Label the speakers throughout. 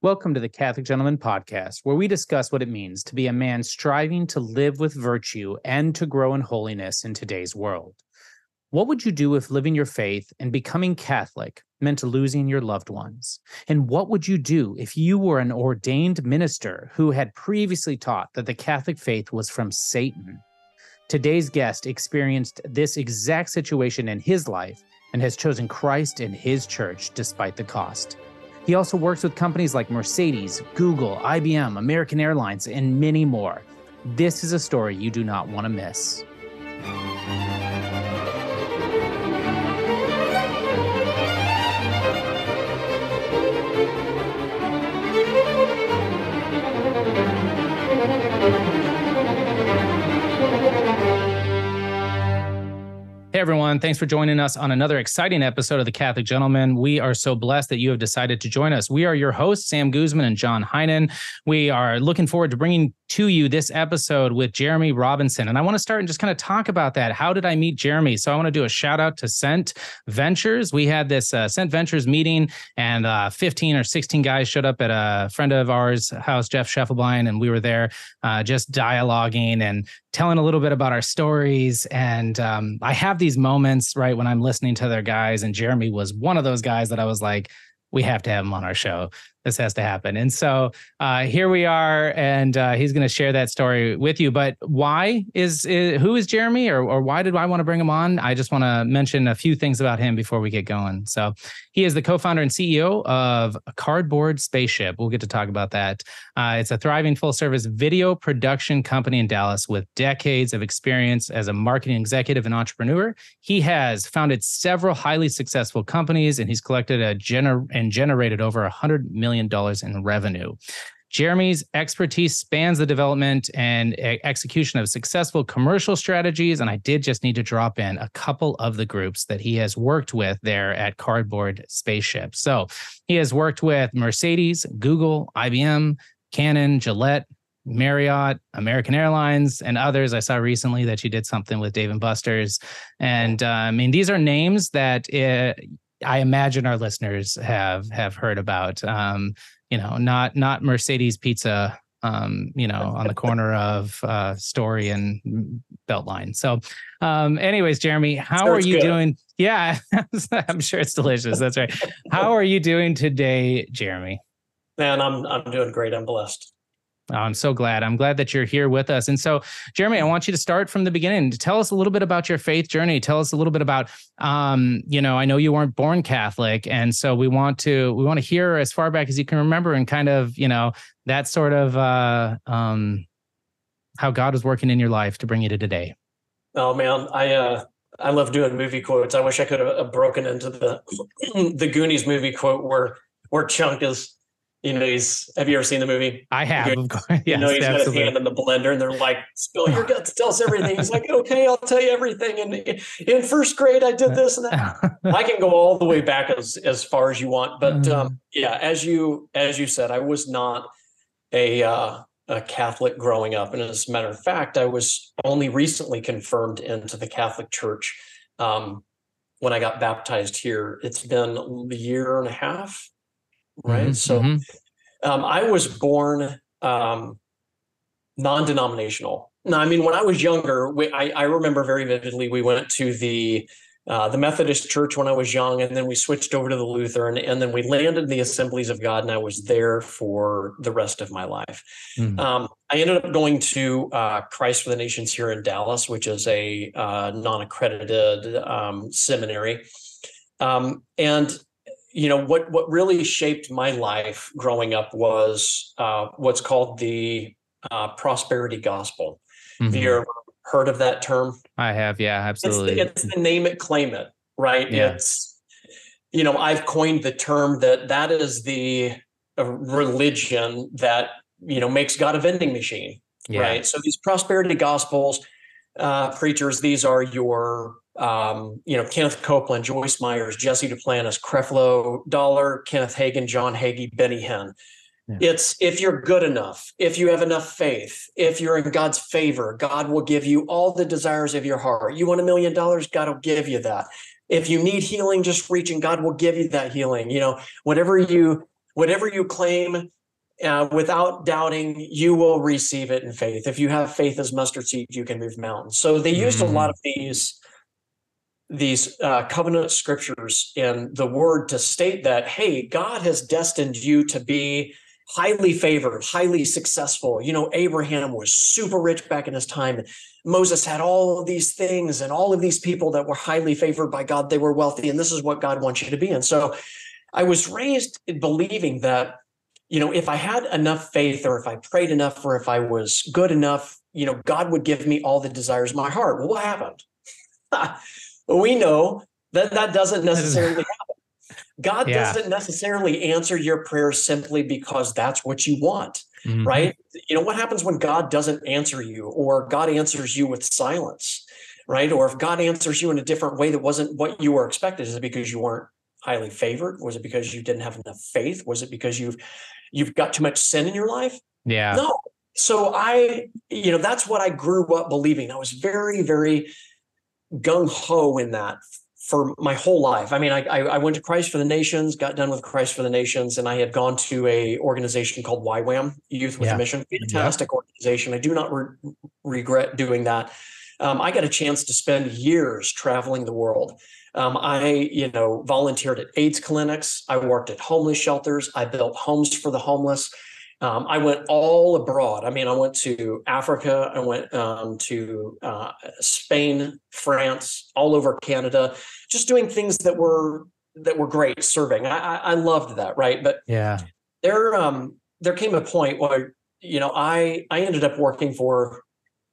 Speaker 1: Welcome to the Catholic Gentleman Podcast, where we discuss what it means to be a man striving to live with virtue and to grow in holiness in today's world. What would you do if living your faith and becoming Catholic meant losing your loved ones? And what would you do if you were an ordained minister who had previously taught that the Catholic faith was from Satan? Today's guest experienced this exact situation in his life and has chosen Christ and his church despite the cost. He also works with companies like Mercedes, Google, IBM, American Airlines, and many more. This is a story you do not want to miss. Hey everyone, thanks for joining us on another exciting episode of The Catholic Gentleman. We are so blessed that you have decided to join us. We are your hosts, Sam Guzman and John Heinen. We are looking forward to bringing to you this episode with Jeremy Robinson. And I want to start and just kind of talk about that. How did I meet Jeremy? So I want to do a shout out to SENT Ventures. We had this uh, SENT Ventures meeting, and uh, 15 or 16 guys showed up at a friend of ours' house, Jeff Scheffelbein, and we were there uh, just dialoguing and telling a little bit about our stories. And um, I have these moments, right, when I'm listening to their guys, and Jeremy was one of those guys that I was like, we have to have him on our show this has to happen. And so uh, here we are, and uh, he's going to share that story with you. But why is, is who is Jeremy, or or why did I want to bring him on? I just want to mention a few things about him before we get going. So he is the co-founder and CEO of Cardboard Spaceship. We'll get to talk about that. Uh, it's a thriving full-service video production company in Dallas with decades of experience as a marketing executive and entrepreneur. He has founded several highly successful companies, and he's collected a gener- and generated over a hundred million million in revenue. Jeremy's expertise spans the development and execution of successful commercial strategies. And I did just need to drop in a couple of the groups that he has worked with there at Cardboard Spaceship. So he has worked with Mercedes, Google, IBM, Canon, Gillette, Marriott, American Airlines, and others. I saw recently that you did something with Dave and Buster's. And uh, I mean, these are names that uh, I imagine our listeners have have heard about. Um, you know, not not Mercedes Pizza. Um, you know, on the corner of uh, Story and Beltline. So, um, anyways, Jeremy, how are you good. doing? Yeah, I'm sure it's delicious. That's right. How are you doing today, Jeremy?
Speaker 2: Man, I'm I'm doing great. I'm blessed.
Speaker 1: Oh, I'm so glad. I'm glad that you're here with us. And so, Jeremy, I want you to start from the beginning. Tell us a little bit about your faith journey. Tell us a little bit about, um, you know, I know you weren't born Catholic, and so we want to we want to hear as far back as you can remember, and kind of, you know, that sort of uh, um, how God was working in your life to bring you to today.
Speaker 2: Oh man, I uh, I love doing movie quotes. I wish I could have broken into the the Goonies movie quote where where Chunk is you know, he's have you ever seen the movie?
Speaker 1: I have, of course.
Speaker 2: Yes, you know, he's absolutely. got his hand in the blender and they're like, spill your guts, tell us everything. He's like, okay, I'll tell you everything. And in first grade, I did this and that. I can go all the way back as as far as you want. But mm-hmm. um, yeah, as you as you said, I was not a uh, a Catholic growing up. And as a matter of fact, I was only recently confirmed into the Catholic Church. Um, when I got baptized here, it's been a year and a half, right? Mm-hmm, so mm-hmm. Um, I was born um, non-denominational. Now, I mean, when I was younger, we, I, I, remember very vividly. We went to the uh, the Methodist Church when I was young, and then we switched over to the Lutheran, and then we landed in the Assemblies of God, and I was there for the rest of my life. Mm-hmm. Um, I ended up going to uh, Christ for the Nations here in Dallas, which is a uh, non-accredited um, seminary, um, and you know what what really shaped my life growing up was uh, what's called the uh, prosperity gospel. Mm-hmm. Have you ever heard of that term?
Speaker 1: I have, yeah, absolutely.
Speaker 2: It's the, it's the name it, claim it, right? Yeah. It's you know I've coined the term that that is the uh, religion that you know makes God a vending machine, yeah. right? So these prosperity gospels uh, preachers, these are your um, you know, Kenneth Copeland, Joyce Myers, Jesse Duplantis, Creflo Dollar, Kenneth Hagin, John Hagee, Benny Hinn. Yeah. It's if you're good enough, if you have enough faith, if you're in God's favor, God will give you all the desires of your heart. You want a million dollars, God will give you that. If you need healing, just reach and God will give you that healing. You know, whatever you whatever you claim uh, without doubting, you will receive it in faith. If you have faith as mustard seed, you can move mountains. So they used mm. a lot of these these uh, covenant scriptures in the word to state that hey, God has destined you to be highly favored, highly successful. You know, Abraham was super rich back in his time. Moses had all of these things and all of these people that were highly favored by God. They were wealthy, and this is what God wants you to be. And so I was raised believing that you know, if I had enough faith or if I prayed enough or if I was good enough, you know, God would give me all the desires of my heart. Well, what happened? we know that that doesn't necessarily happen. God yeah. doesn't necessarily answer your prayers simply because that's what you want, mm-hmm. right? You know, what happens when God doesn't answer you or God answers you with silence, right? Or if God answers you in a different way that wasn't what you were expected, is it because you weren't highly favored? Was it because you didn't have enough faith? Was it because you've you've got too much sin in your life.
Speaker 1: Yeah.
Speaker 2: No. So I, you know, that's what I grew up believing. I was very, very gung ho in that for my whole life. I mean, I, I went to Christ for the Nations, got done with Christ for the Nations, and I had gone to a organization called YWAM, Youth with yeah. a Mission. Fantastic yeah. organization. I do not re- regret doing that. Um, I got a chance to spend years traveling the world. Um, I, you know, volunteered at AIDS clinics. I worked at homeless shelters. I built homes for the homeless. Um, I went all abroad. I mean, I went to Africa. I went um, to uh, Spain, France, all over Canada, just doing things that were that were great. Serving, I, I, I loved that, right? But
Speaker 1: yeah,
Speaker 2: there um, there came a point where you know I I ended up working for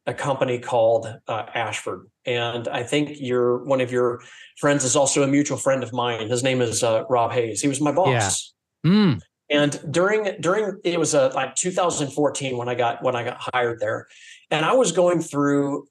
Speaker 2: a company called uh, Ashford, and I think your one of your friends is also a mutual friend of mine. His name is uh, Rob Hayes. He was my boss.
Speaker 1: Yeah. Mm.
Speaker 2: And during during it was uh, like 2014 when I got when I got hired there, and I was going through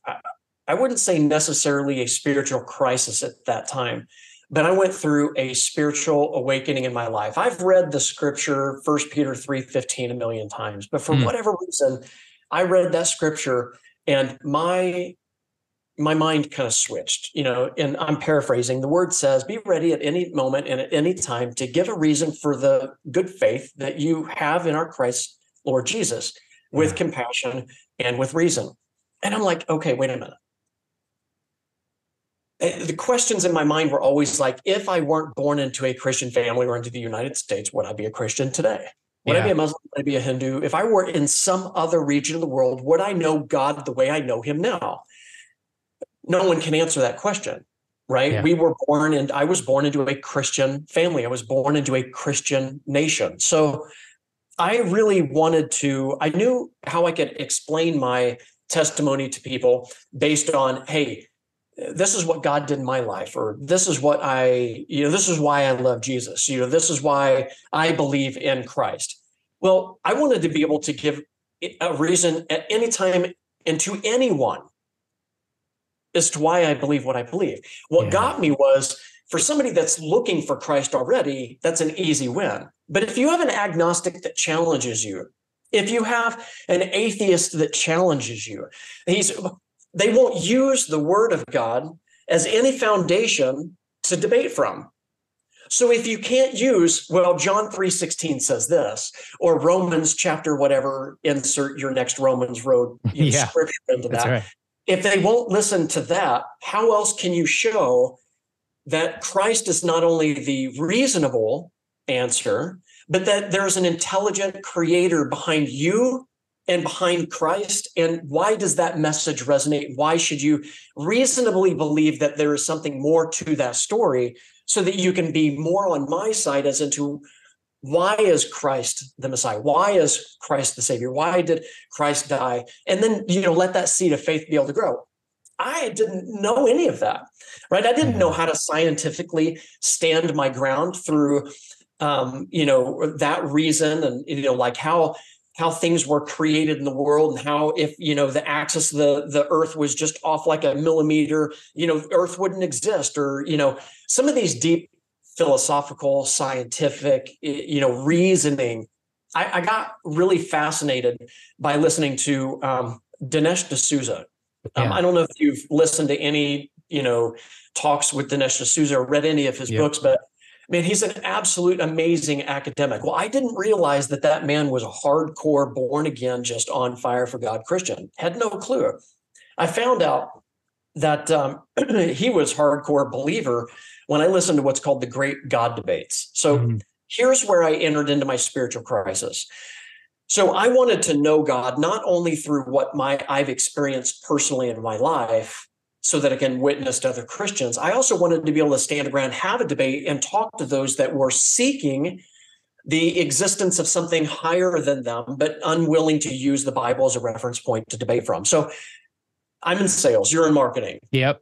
Speaker 2: I wouldn't say necessarily a spiritual crisis at that time, but I went through a spiritual awakening in my life. I've read the scripture First Peter 3:15 a million times, but for mm. whatever reason, I read that scripture and my my mind kind of switched, you know, and I'm paraphrasing. The word says, be ready at any moment and at any time to give a reason for the good faith that you have in our Christ, Lord Jesus, with yeah. compassion and with reason. And I'm like, okay, wait a minute. Eh, the questions in my mind were always like, if I weren't born into a Christian family or into the United States, would I be a Christian today? Would yeah. I be a Muslim? Would I be a Hindu? If I were in some other region of the world, would I know God the way I know him now? No one can answer that question, right? Yeah. We were born and I was born into a Christian family. I was born into a Christian nation. So I really wanted to, I knew how I could explain my testimony to people based on, hey, this is what God did in my life, or this is what I, you know, this is why I love Jesus. You know, this is why I believe in Christ. Well, I wanted to be able to give a reason at any time and to anyone as to why I believe what I believe. What yeah. got me was for somebody that's looking for Christ already, that's an easy win. But if you have an agnostic that challenges you, if you have an atheist that challenges you, he's they won't use the word of God as any foundation to debate from. So if you can't use, well, John 3:16 says this, or Romans chapter whatever, insert your next Romans road you know, yeah, scripture into that. Right. If they won't listen to that, how else can you show that Christ is not only the reasonable answer, but that there's an intelligent creator behind you and behind Christ? And why does that message resonate? Why should you reasonably believe that there is something more to that story so that you can be more on my side as into why is Christ the Messiah? Why is Christ the Savior? Why did Christ die? And then, you know, let that seed of faith be able to grow. I didn't know any of that, right? I didn't know how to scientifically stand my ground through, um, you know, that reason and, you know, like how how things were created in the world and how if you know the axis of the the earth was just off like a millimeter you know earth wouldn't exist or you know some of these deep philosophical scientific you know reasoning i, I got really fascinated by listening to um, dinesh d'souza um, yeah. i don't know if you've listened to any you know talks with dinesh d'souza or read any of his books but I mean, he's an absolute amazing academic. Well, I didn't realize that that man was a hardcore, born again, just on fire for God Christian. Had no clue. I found out that um, he was hardcore believer when I listened to what's called the Great God Debates. So mm-hmm. here's where I entered into my spiritual crisis. So I wanted to know God not only through what my I've experienced personally in my life, so that I can witness to other Christians. I also wanted to be able to stand around, have a debate, and talk to those that were seeking the existence of something higher than them, but unwilling to use the Bible as a reference point to debate from. So I'm in sales, you're in marketing.
Speaker 1: Yep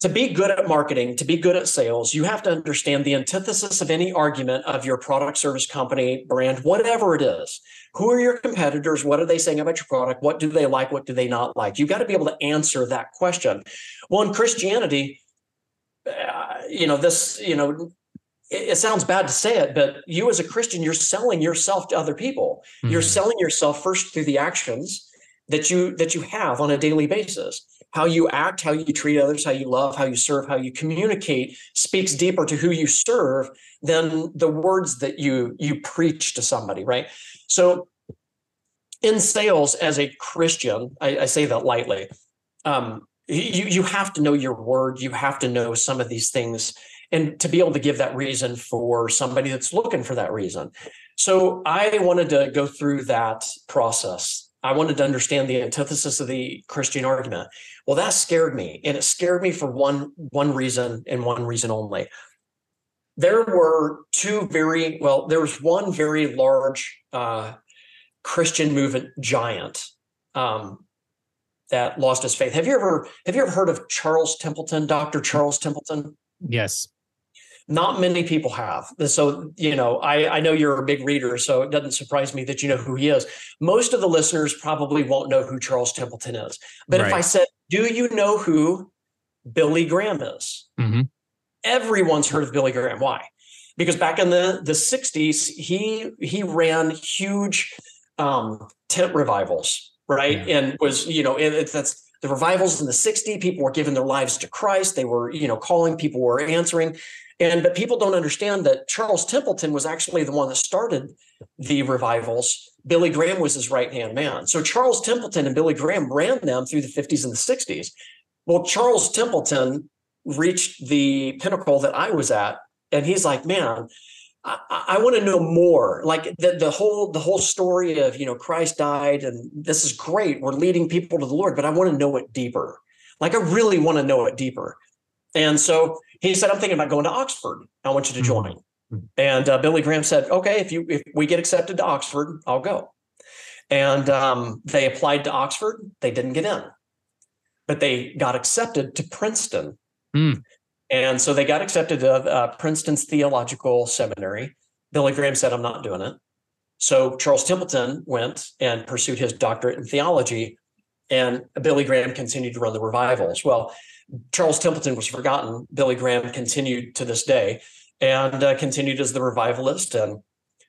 Speaker 2: to be good at marketing, to be good at sales, you have to understand the antithesis of any argument of your product, service, company, brand, whatever it is. Who are your competitors? What are they saying about your product? What do they like? What do they not like? You've got to be able to answer that question. Well, in Christianity, uh, you know, this, you know, it, sounds bad to say it, but you as a Christian, you're selling yourself to other people. Mm-hmm. You're selling yourself first through the actions that you that you have on a daily basis how you act, how you treat others, how you love, how you serve, how you communicate speaks deeper to who you serve than the words that you you preach to somebody, right? So in sales as a Christian, I, I say that lightly. Um, you you have to know your word. You have to know some of these things, and to be able to give that reason for somebody that's looking for that reason. So I wanted to go through that process I wanted to understand the antithesis of the Christian argument. Well, that scared me, and it scared me for one one reason and one reason only. There were two very well. There was one very large uh, Christian movement giant um, that lost his faith. Have you ever have you ever heard of Charles Templeton, Doctor Charles Templeton?
Speaker 1: Yes.
Speaker 2: Not many people have. So, you know, I, I know you're a big reader, so it doesn't surprise me that you know who he is. Most of the listeners probably won't know who Charles Templeton is. But right. if I said, Do you know who Billy Graham is? Mm-hmm. Everyone's heard of Billy Graham. Why? Because back in the, the 60s, he he ran huge um, tent revivals, right? Yeah. And was, you know, it, that's the revivals in the 60s, people were giving their lives to Christ. They were, you know, calling, people were answering. And but people don't understand that Charles Templeton was actually the one that started the revivals. Billy Graham was his right hand man. So Charles Templeton and Billy Graham ran them through the 50s and the 60s. Well, Charles Templeton reached the pinnacle that I was at, and he's like, man, I, I want to know more. Like the, the whole the whole story of you know Christ died, and this is great. We're leading people to the Lord, but I want to know it deeper. Like I really want to know it deeper. And so he said, I'm thinking about going to Oxford. I want you to join. Mm-hmm. And uh, Billy Graham said, okay, if you if we get accepted to Oxford, I'll go. And um, they applied to Oxford. They didn't get in, but they got accepted to Princeton. Mm. And so they got accepted to uh, Princeton's Theological Seminary. Billy Graham said, I'm not doing it. So Charles Templeton went and pursued his doctorate in theology, and Billy Graham continued to run the revivals. Well, Charles Templeton was forgotten. Billy Graham continued to this day and uh, continued as the revivalist. And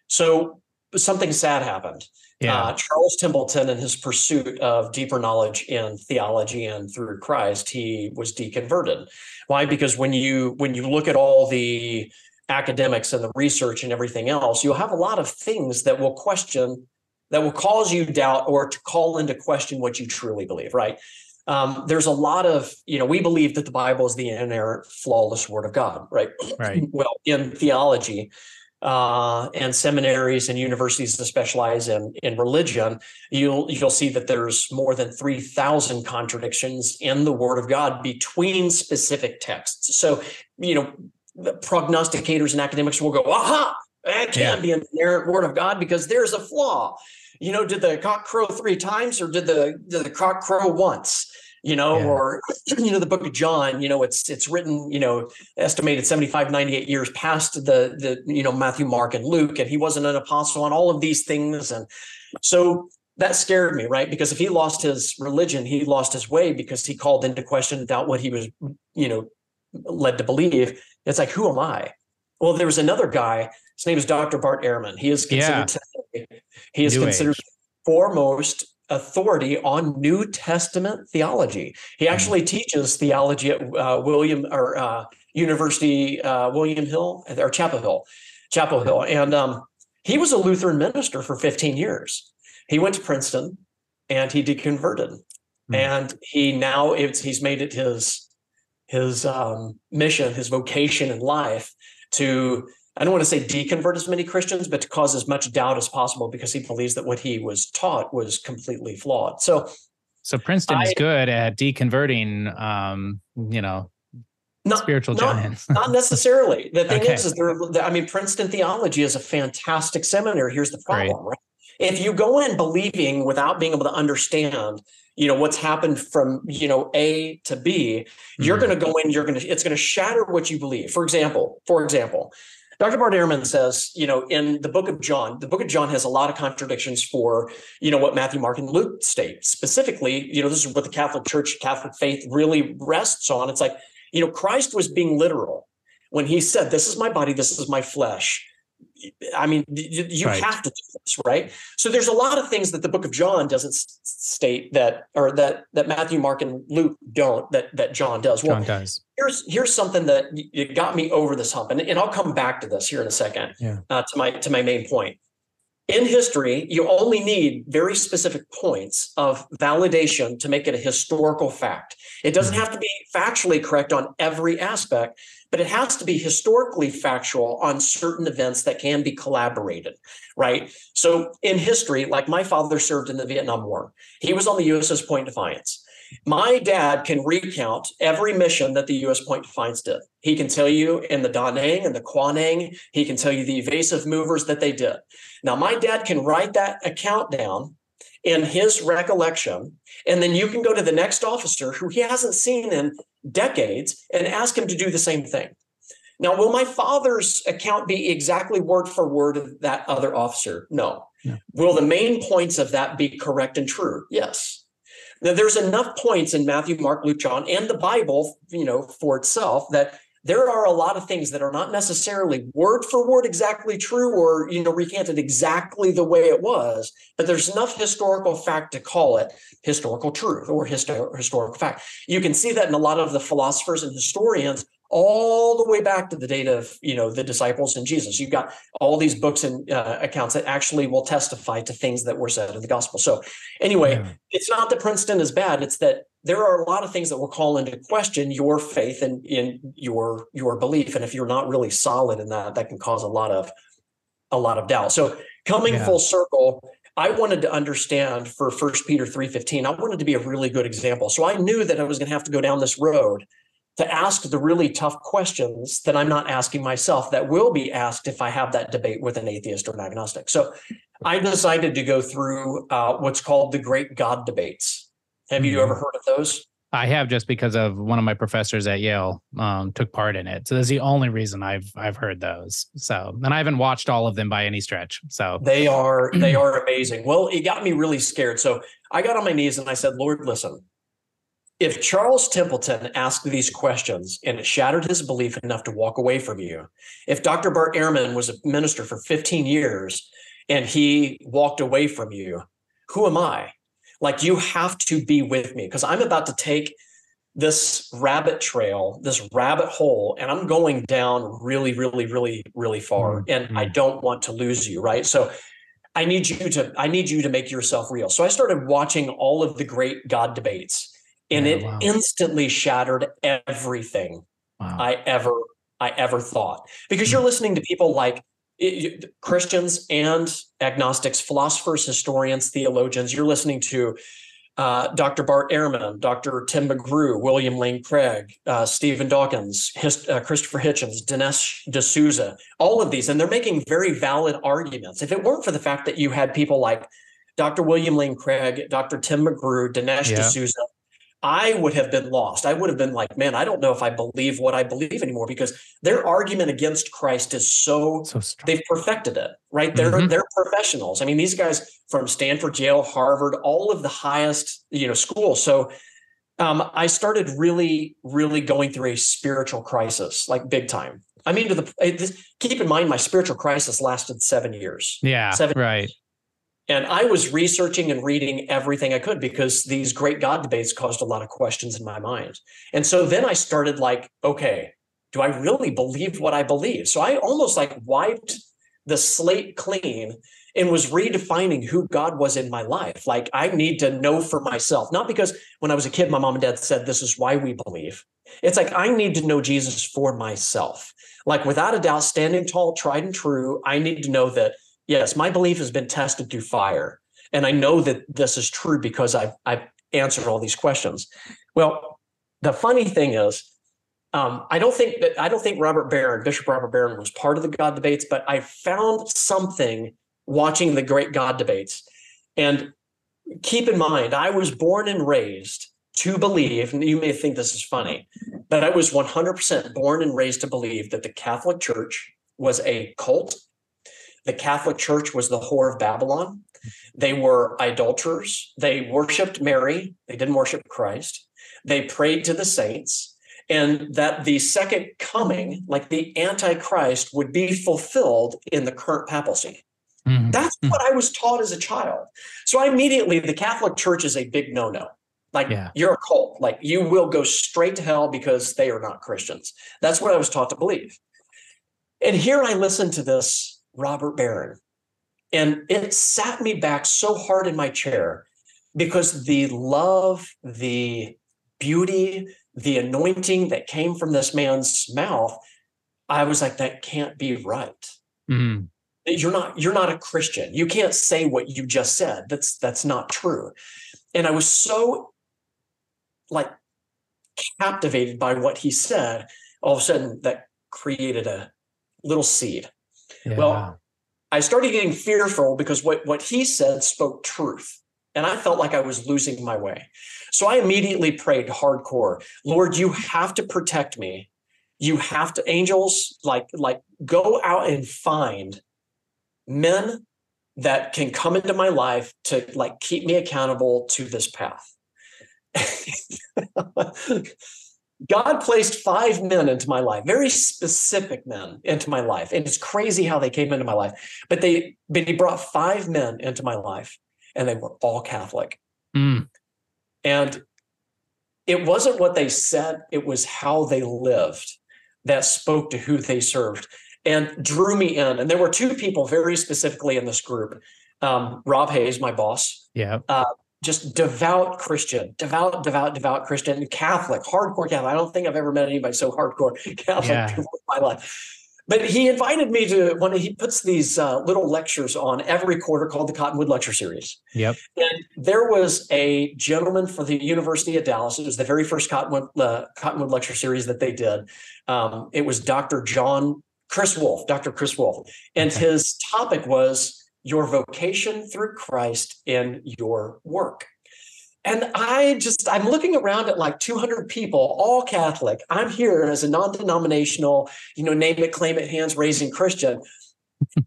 Speaker 2: so something sad happened. Yeah. Uh, Charles Templeton, in his pursuit of deeper knowledge in theology and through Christ, he was deconverted. Why? Because when you when you look at all the academics and the research and everything else, you'll have a lot of things that will question, that will cause you doubt or to call into question what you truly believe. Right? Um, there's a lot of you know we believe that the bible is the inerrant flawless word of god right?
Speaker 1: Right.
Speaker 2: Well in theology uh, and seminaries and universities that specialize in in religion you'll you'll see that there's more than 3000 contradictions in the word of god between specific texts. So you know prognosticators and academics will go aha! That can't yeah. be an inerrant word of god because there's a flaw. You know, did the cock crow three times or did the did the cock crow once? You know, yeah. or you know, the book of John, you know, it's it's written, you know, estimated 75, 98 years past the the you know Matthew, Mark, and Luke, and he wasn't an apostle on all of these things. And so that scared me, right? Because if he lost his religion, he lost his way because he called into question doubt what he was, you know, led to believe. It's like, who am I? Well, there was another guy. His name is Dr. Bart Ehrman. He is considered yeah. he is New considered age. foremost authority on New Testament theology. He hmm. actually teaches theology at uh, William or uh, University uh, William Hill or Chapel Hill, Chapel Hill, and um, he was a Lutheran minister for 15 years. He went to Princeton, and he deconverted, mm-hmm. and he now it's he's made it his his um, mission, his vocation in life to I don't want to say deconvert as many Christians, but to cause as much doubt as possible because he believes that what he was taught was completely flawed. So,
Speaker 1: so Princeton I, is good at deconverting, um, you know, not, spiritual giants.
Speaker 2: not necessarily. The thing okay. is, is there, I mean, Princeton theology is a fantastic seminary. Here's the problem, right? If you go in believing without being able to understand, you know, what's happened from, you know, A to B, mm-hmm. you're going to go in, you're going to, it's going to shatter what you believe. For example, for example, Dr. Bart Ehrman says, you know, in the book of John, the book of John has a lot of contradictions for, you know, what Matthew, Mark, and Luke state. Specifically, you know, this is what the Catholic Church, Catholic faith really rests on. It's like, you know, Christ was being literal when he said, This is my body, this is my flesh. I mean, you, you right. have to do this, right? So there's a lot of things that the book of John doesn't state that, or that that Matthew, Mark, and Luke don't that that John does.
Speaker 1: Well, John does.
Speaker 2: Here's here's something that it got me over this hump, and, and I'll come back to this here in a second. Yeah. Uh, to my to my main point. In history, you only need very specific points of validation to make it a historical fact. It doesn't mm-hmm. have to be factually correct on every aspect, but it has to be historically factual on certain events that can be collaborated, right? So in history, like my father served in the Vietnam War, he was on the USS Point Defiance. My dad can recount every mission that the US Point Defiance did. He can tell you in the Da Nang and the Quanang, he can tell you the evasive movers that they did. Now, my dad can write that account down in his recollection. And then you can go to the next officer who he hasn't seen in decades and ask him to do the same thing. Now, will my father's account be exactly word for word of that other officer? No. Yeah. Will the main points of that be correct and true? Yes. Now, there's enough points in Matthew, Mark, Luke, John, and the Bible, you know, for itself that there are a lot of things that are not necessarily word for word exactly true or you know recanted exactly the way it was but there's enough historical fact to call it historical truth or histor- historical fact. You can see that in a lot of the philosophers and historians all the way back to the date of you know the disciples and jesus. You've got all these books and uh, accounts that actually will testify to things that were said in the gospel. So anyway yeah. it's not that princeton is bad it's that there are a lot of things that will call into question your faith and in your your belief. And if you're not really solid in that that can cause a lot of a lot of doubt. So coming yeah. full circle i wanted to understand for first peter 3.15 i wanted to be a really good example. So i knew that i was going to have to go down this road to ask the really tough questions that i'm not asking myself that will be asked if i have that debate with an atheist or an agnostic. So i decided to go through uh, what's called the great god debates have you ever mm-hmm. heard of those?
Speaker 1: I have just because of one of my professors at Yale um, took part in it. So that's the only reason I've I've heard those. So and I haven't watched all of them by any stretch. So
Speaker 2: they are they are amazing. Well, it got me really scared. So I got on my knees and I said, Lord, listen. If Charles Templeton asked these questions and it shattered his belief enough to walk away from you, if Dr. Bart Ehrman was a minister for 15 years and he walked away from you, who am I? Like you have to be with me because I'm about to take this rabbit trail, this rabbit hole, and I'm going down really, really, really, really far. Mm-hmm. And I don't want to lose you, right? So I need you to I need you to make yourself real. So I started watching all of the great God debates, and it wow. instantly shattered everything wow. I ever I ever thought. Because mm-hmm. you're listening to people like it, Christians and agnostics, philosophers, historians, theologians. You're listening to uh, Dr. Bart Ehrman, Dr. Tim McGrew, William Lane Craig, uh, Stephen Dawkins, His, uh, Christopher Hitchens, Dinesh D'Souza, all of these, and they're making very valid arguments. If it weren't for the fact that you had people like Dr. William Lane Craig, Dr. Tim McGrew, Dinesh yeah. D'Souza, I would have been lost. I would have been like, man, I don't know if I believe what I believe anymore because their argument against Christ is so, so they've perfected it, right? They're mm-hmm. they're professionals. I mean, these guys from Stanford, Yale, Harvard, all of the highest, you know, schools. So um, I started really, really going through a spiritual crisis, like big time. I mean, to the keep in mind, my spiritual crisis lasted seven years.
Speaker 1: Yeah,
Speaker 2: seven
Speaker 1: right.
Speaker 2: Years. And I was researching and reading everything I could because these great God debates caused a lot of questions in my mind. And so then I started like, okay, do I really believe what I believe? So I almost like wiped the slate clean and was redefining who God was in my life. Like I need to know for myself, not because when I was a kid, my mom and dad said, This is why we believe. It's like I need to know Jesus for myself. Like without a doubt, standing tall, tried and true, I need to know that, yes, my belief has been tested through fire. And I know that this is true because I've, I've answered all these questions. Well, the funny thing is, um, I don't think that I don't think Robert Barron, Bishop Robert Barron, was part of the God debates, but I found something watching the great God debates. And keep in mind, I was born and raised to believe, and you may think this is funny, but I was 100% born and raised to believe that the Catholic Church was a cult. The Catholic Church was the whore of Babylon. They were idolaters. They worshiped Mary. They didn't worship Christ. They prayed to the saints. And that the second coming, like the Antichrist, would be fulfilled in the current papacy. Mm-hmm. That's mm-hmm. what I was taught as a child. So I immediately, the Catholic Church is a big no no. Like yeah. you're a cult. Like you will go straight to hell because they are not Christians. That's what I was taught to believe. And here I listened to this Robert Barron, and it sat me back so hard in my chair because the love, the beauty, the anointing that came from this man's mouth, I was like, that can't be right. Mm-hmm. You're not you're not a christian. You can't say what you just said. That's that's not true. And i was so like captivated by what he said all of a sudden that created a little seed yeah. well i started getting fearful because what what he said spoke truth and i felt like i was losing my way so i immediately prayed hardcore lord you have to protect me you have to angels like like go out and find men that can come into my life to like keep me accountable to this path. God placed five men into my life, very specific men into my life. And it's crazy how they came into my life. But they but he brought five men into my life and they were all Catholic. Mm. And it wasn't what they said, it was how they lived that spoke to who they served and drew me in. And there were two people very specifically in this group. Um, Rob Hayes, my boss.
Speaker 1: Yeah. Uh,
Speaker 2: just devout Christian, devout, devout, devout Christian, Catholic, hardcore Catholic. I don't think I've ever met anybody so hardcore Catholic yeah. in my life. But he invited me to when he puts these uh, little lectures on every quarter called the Cottonwood Lecture Series.
Speaker 1: Yep.
Speaker 2: And there was a gentleman for the University of Dallas. It was the very first Cottonwood uh, Cottonwood Lecture Series that they did. Um, it was Dr. John Chris Wolf, Dr. Chris Wolf. And okay. his topic was your vocation through Christ in your work. And I just, I'm looking around at like 200 people, all Catholic. I'm here as a non denominational, you know, name it, claim it, hands raising Christian.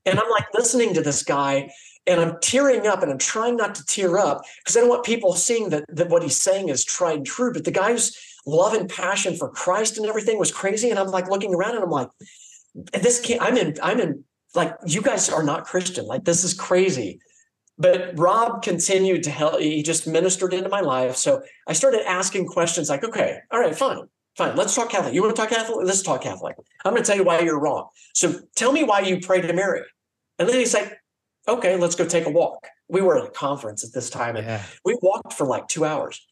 Speaker 2: and I'm like listening to this guy and I'm tearing up and I'm trying not to tear up because I don't want people seeing that, that what he's saying is tried and true. But the guy's love and passion for Christ and everything was crazy. And I'm like looking around and I'm like, this can't i'm in i'm in like you guys are not christian. Like this is crazy. But rob continued to help he just ministered into my life. So i started asking questions like okay all right fine fine. Let's talk catholic. You want to talk catholic? Let's talk catholic. I'm going to tell you why you're wrong. So tell me why you pray to mary. And then he's like okay let's go take a walk. We were at a conference at this time and yeah. we walked for like two hours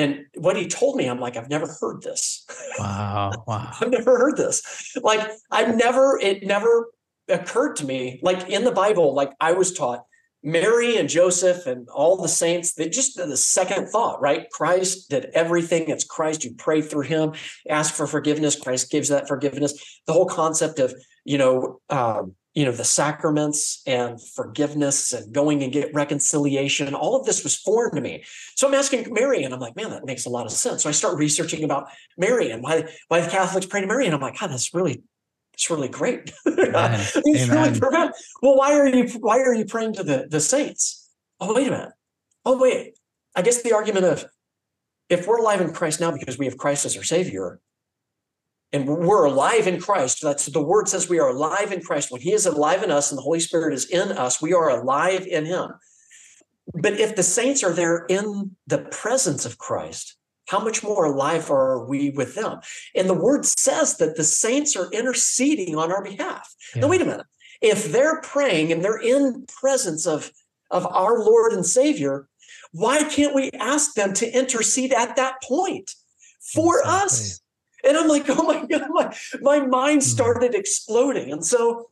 Speaker 2: and what he told me, I'm like, I've never heard this.
Speaker 1: Wow. Wow.
Speaker 2: I've never heard this. Like, I've never, it never occurred to me. Like in the Bible, like I was taught, Mary and Joseph and all the saints, they just the second thought, right? Christ did everything. It's Christ. You pray through him, ask for forgiveness. Christ gives that forgiveness. The whole concept of, you know, um, you know the sacraments and forgiveness and going and get reconciliation all of this was foreign to me. So i'm asking mary and i'm like man that makes a lot of sense. So i start researching about mary and why why the catholics pray to mary and i'm like god that's really it's really great. It's really profound. Well why are you why are you praying to the the saints? Oh wait a minute. Oh wait. I guess the argument of if we're alive in christ now because we have christ as our savior and we're alive in Christ. That's the word says we are alive in Christ. When He is alive in us and the Holy Spirit is in us, we are alive in Him. But if the saints are there in the presence of Christ, how much more alive are we with them? And the word says that the saints are interceding on our behalf. Yeah. Now, wait a minute. If they're praying and they're in presence of, of our Lord and Savior, why can't we ask them to intercede at that point for us? And I'm like, oh my God, my, my mind hmm. started exploding. And so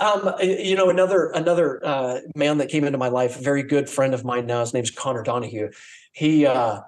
Speaker 2: um, you know, another another uh, man that came into my life, a very good friend of mine now. His name's Connor Donahue. He uh,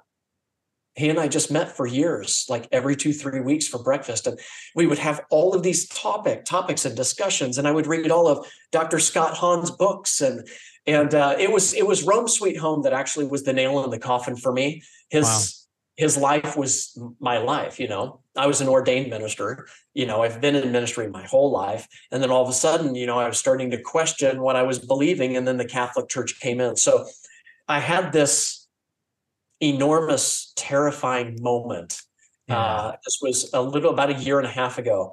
Speaker 2: he and I just met for years, like every two three weeks for breakfast, and we would have all of these topic topics and discussions. And I would read all of Dr. Scott Hahn's books, and and uh, it was it was Rome Sweet Home that actually was the nail in the coffin for me. His wow his life was my life you know i was an ordained minister you know i've been in ministry my whole life and then all of a sudden you know i was starting to question what i was believing and then the catholic church came in so i had this enormous terrifying moment yeah. uh, this was a little about a year and a half ago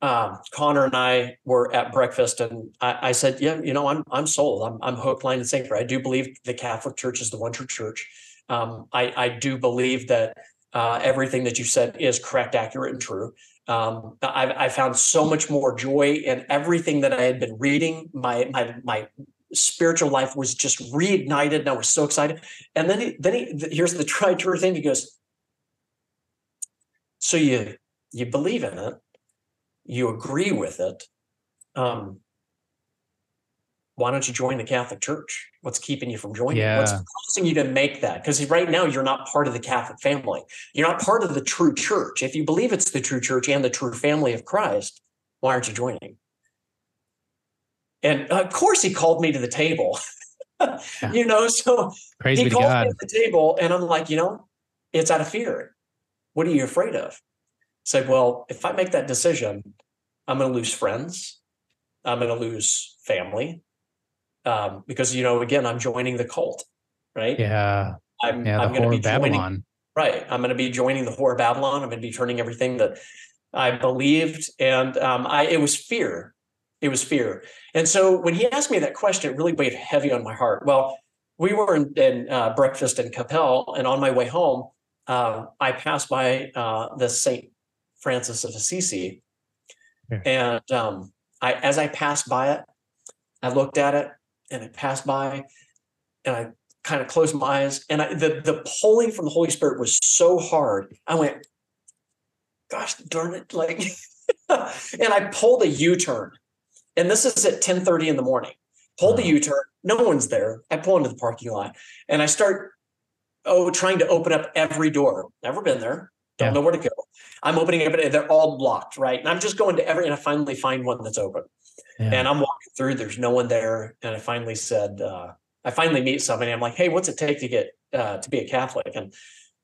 Speaker 2: um, Connor and I were at breakfast, and I, I, said, "Yeah, you know, I'm I'm sold. I'm I'm hook, line, and sinker. I do believe the Catholic Church is the one true church. Um, I, I, do believe that uh, everything that you said is correct, accurate, and true. Um, I, I, found so much more joy in everything that I had been reading. My my my spiritual life was just reignited, and I was so excited. And then he, then he here's the try true thing. He goes, "So you you believe in it, you agree with it, um, why don't you join the Catholic Church? What's keeping you from joining? Yeah. What's causing you to make that? Because right now you're not part of the Catholic family. You're not part of the true church. If you believe it's the true church and the true family of Christ, why aren't you joining? And uh, of course, he called me to the table. yeah. You know, so
Speaker 1: Praise
Speaker 2: he called
Speaker 1: God.
Speaker 2: me to the table, and I'm like, you know, it's out of fear. What are you afraid of? Said, well, if I make that decision, I'm going to lose friends. I'm going to lose family um, because you know again i'm joining the cult right?
Speaker 1: Yeah.
Speaker 2: I'm,
Speaker 1: yeah,
Speaker 2: I'm going to be
Speaker 1: babylon.
Speaker 2: joining, right i'm going to be joining the whore of babylon. I'm going to be turning everything that i believed and um, i it was fear. It was fear. And so when he asked me that question it really weighed heavy on my heart. Well we were in, in uh, breakfast in Coppell and on my way home uh, i passed by uh, the st francis of assisi. Yeah. and um, I, as i passed by it i looked at it and I passed by and I kind of closed my eyes and I, the, the pulling from the Holy Spirit was so hard. I went, gosh darn it. Like, and I pulled a U-turn and this is at 10 30 in the morning, pulled the uh-huh. U-turn. No one's there. I pull into the parking lot and I start, oh, trying to open up every door. Never been there. Don't yeah. know where to go. I'm opening up, they're all blocked, right? And I'm just going to every, and I finally find one that's open. Yeah. And I'm walking through, there's no one there. And I finally said, uh, I finally meet somebody. I'm like, hey, what's it take to get uh, to be a Catholic? And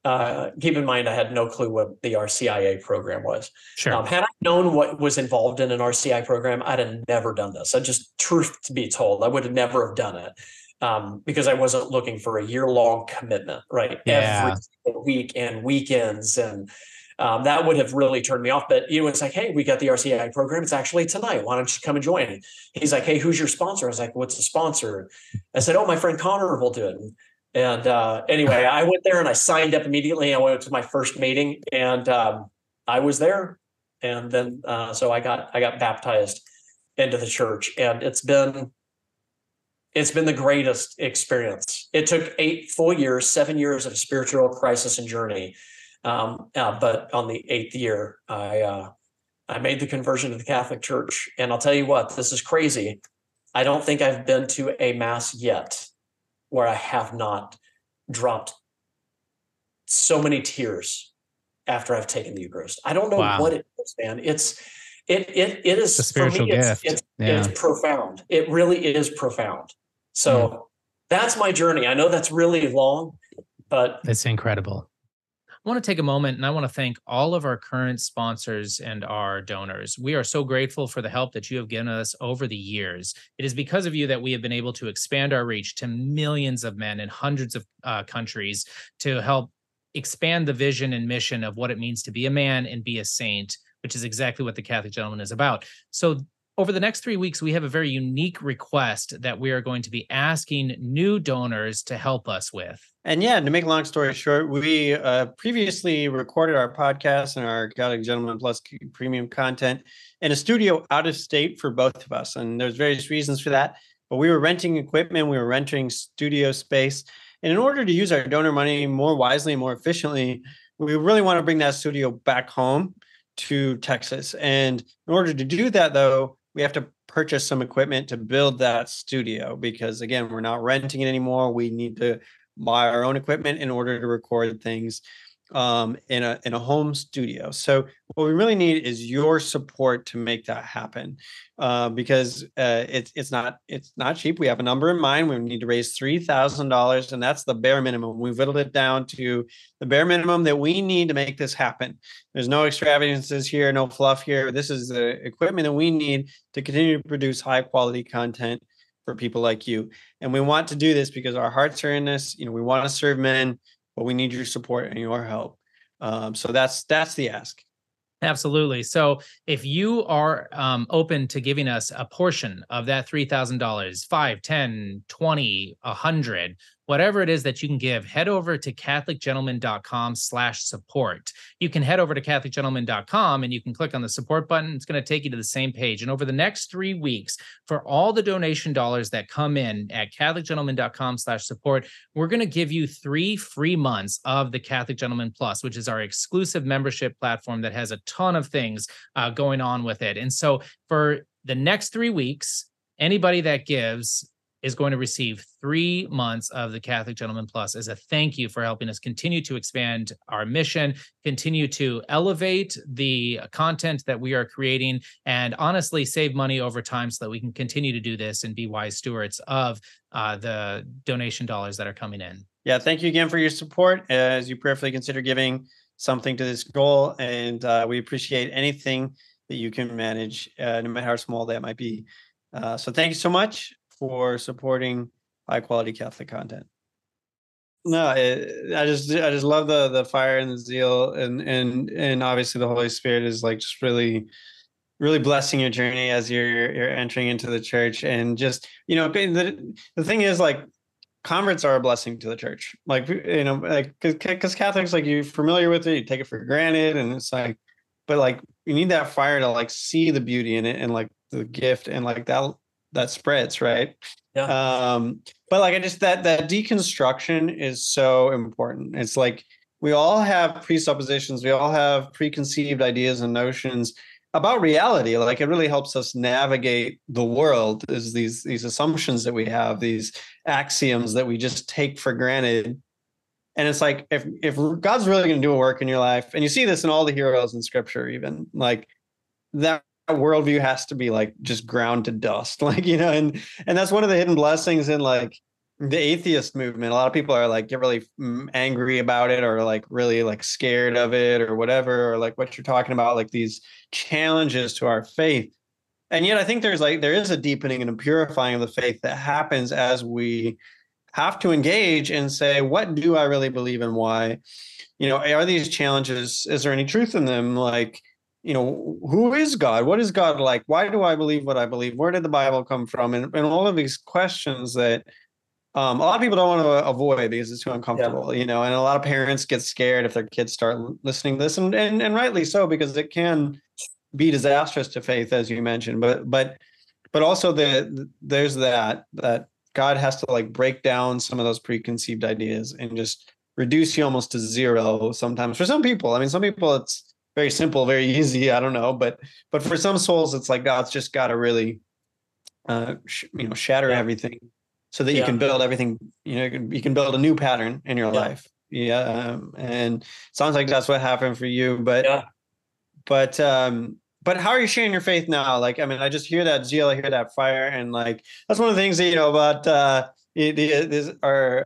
Speaker 2: uh, keep in mind, I had no clue what the RCIA program was.
Speaker 1: Sure. Um,
Speaker 2: had I known what was involved in an RCIA program, I'd have never done this. I just, truth to be told, I would have never have done it um, because I wasn't looking for a year long commitment, right?
Speaker 1: Yeah.
Speaker 2: Every week and weekends and um, that would have really turned me off. But you know, it's like, hey, we got the RCIA program. It's actually tonight. Why don't you come and join? He's like, hey, who's your sponsor? I was like, what's the sponsor? I said, oh, my friend Connor will do it. And uh, anyway, I went there and I signed up immediately. I went to my first meeting and um, I was there. And then uh, so I got I got baptized into the church, and it's been it's been the greatest experience. It took eight full years, seven years of spiritual crisis and journey um, uh, but on the eighth year, I uh, I made the conversion to the Catholic Church, and I'll tell you what, this is crazy. I don't think I've been to a mass yet where I have not dropped so many tears after I've taken the Eucharist. I don't know wow. what it is, man. It's it it it is
Speaker 1: a spiritual
Speaker 2: me,
Speaker 1: gift.
Speaker 2: It's, it's, yeah. it's, profound. It really is profound. So yeah. that's my journey. I know that's really long, but
Speaker 1: it's incredible. I want to take a moment and I want to thank all of our current sponsors and our donors. We are so grateful for the help that you have given us over the years. It is because of you that we have been able to expand our reach to millions of men in hundreds of uh, countries to help expand the vision and mission of what it means to be a man and be a saint, which is exactly what the Catholic Gentleman is about. So over the next three weeks, we have a very unique request that we are going to be asking new donors to help us with.
Speaker 3: And yeah, to make a long story short, we uh, previously recorded our podcast and our Catholic Gentleman Plus premium content in a studio out of state for both of us. And there's various reasons for that. But we were renting equipment, we were renting studio space. And in order to use our donor money more wisely and more efficiently, we really want to bring that studio back home to Texas. And in order to do that, though, we have to purchase some equipment to build that studio because, again, we're not renting it anymore. We need to buy our own equipment in order to record things um, in a in a home studio. So what we really need is your support to make that happen, uh, because uh, it's it's not it's not cheap. We have a number in mind. We need to raise three thousand dollars, and that's the bare minimum. We've whittled it down to the bare minimum that we need to make this happen. There's no extravagances here, no fluff here. This is the equipment that we need to continue to produce high quality content for people like you. And we want to do this because our hearts are in this. You know, we want to serve men but we need your support and your help. Um, so that's that's the ask.
Speaker 1: Absolutely. So if you are um, open to giving us a portion of that $3,000, 5, 10, 20, 100, whatever it is that you can give, head over to catholicgentleman.com slash support. You can head over to catholicgentleman.com and you can click on the support button. It's going to take you to the same page. And over the next three weeks, for all the donation dollars that come in at catholicgentleman.com slash support, we're going to give you three free months of the Catholic Gentleman Plus, which is our exclusive membership platform that has a ton of things uh, going on with it. And so for the next three weeks, anybody that gives is going to receive three months of the Catholic Gentleman Plus as a thank you for helping us continue to expand our mission, continue to elevate the content that we are creating, and honestly save money over time so that we can continue to do this and be wise stewards of uh, the donation dollars that are coming in.
Speaker 3: Yeah, thank you again for your support as you prayerfully consider giving something to this goal. And uh, we appreciate anything that you can manage, uh, no matter how small that might be. Uh, so thank you so much for supporting high quality Catholic content. No, it, I just I just love the the fire and the zeal and and and obviously the Holy Spirit is like just really really blessing your journey as you're you're entering into the church and just you know the the thing is like converts are a blessing to the church like you know like because catholics like you're familiar with it you take it for granted and it's like but like you need that fire to like see the beauty in it and like the gift and like that that spreads, right?
Speaker 2: Yeah.
Speaker 3: Um, but like I just that that deconstruction is so important. It's like we all have presuppositions, we all have preconceived ideas and notions about reality. Like it really helps us navigate the world is these these assumptions that we have, these axioms that we just take for granted. And it's like if if God's really going to do a work in your life, and you see this in all the heroes in Scripture, even like that worldview has to be like just ground to dust like you know and and that's one of the hidden blessings in like the atheist movement. A lot of people are like get really mm, angry about it or like really like scared of it or whatever or like what you're talking about like these challenges to our faith. And yet i think there's like there is a deepening and a purifying of the faith that happens as we have to engage and say what do i really believe and why? You know are these challenges is there any truth in them? Like you know, who is God? What is God like? Why do I believe what I believe? Where did the Bible come from? And, and all of these questions that um, a lot of people don't want to avoid because it's too uncomfortable, yeah. you know, and a lot of parents get scared if their kids start listening to this and, and, and rightly so, because it can be disastrous to faith, as you mentioned, but, but, but also the, there's that, that God has to like break down some of those preconceived ideas and just reduce you almost to zero sometimes for some people. I mean, some people it's, very simple, very easy. I don't know, but but for some souls, it's like God's just got to really, uh, sh- you know, shatter yeah. everything so that you can build everything. You know, you can, you can, build a new pattern in your yeah. life. Yeah, um, and sounds like that's what happened for you. But yeah. but um, but how are you sharing your faith now? Like, I mean, I just hear that zeal, I hear that fire, and like that's one of the things that you know about uh, the, the, our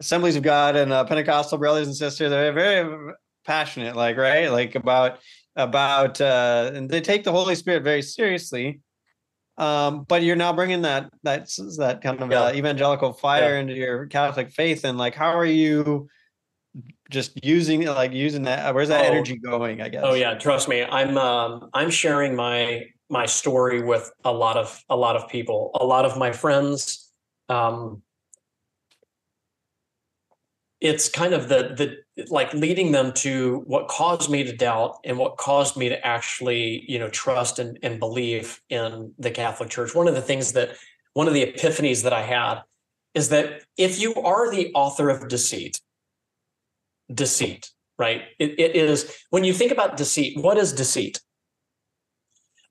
Speaker 3: assemblies of God and uh, Pentecostal brothers and sisters. They're very passionate, like right, like about about uh, and they take the Holy Spirit very seriously. Um, but you're now bringing that that that kind of yeah. uh, evangelical fire yeah. into your Catholic faith, and like, how are you? just using like using that where's that oh, energy going i guess
Speaker 2: oh yeah trust me i'm um i'm sharing my my story with a lot of a lot of people, a lot of my friends. Um, it's kind of the the like leading them to what caused me to doubt and what caused me to actually you know trust and, and believe in the catholic church. One of the things that one of the epiphanies that i had is that if you are the author of deceit deceit right? It, it is when you think about deceit what is deceit?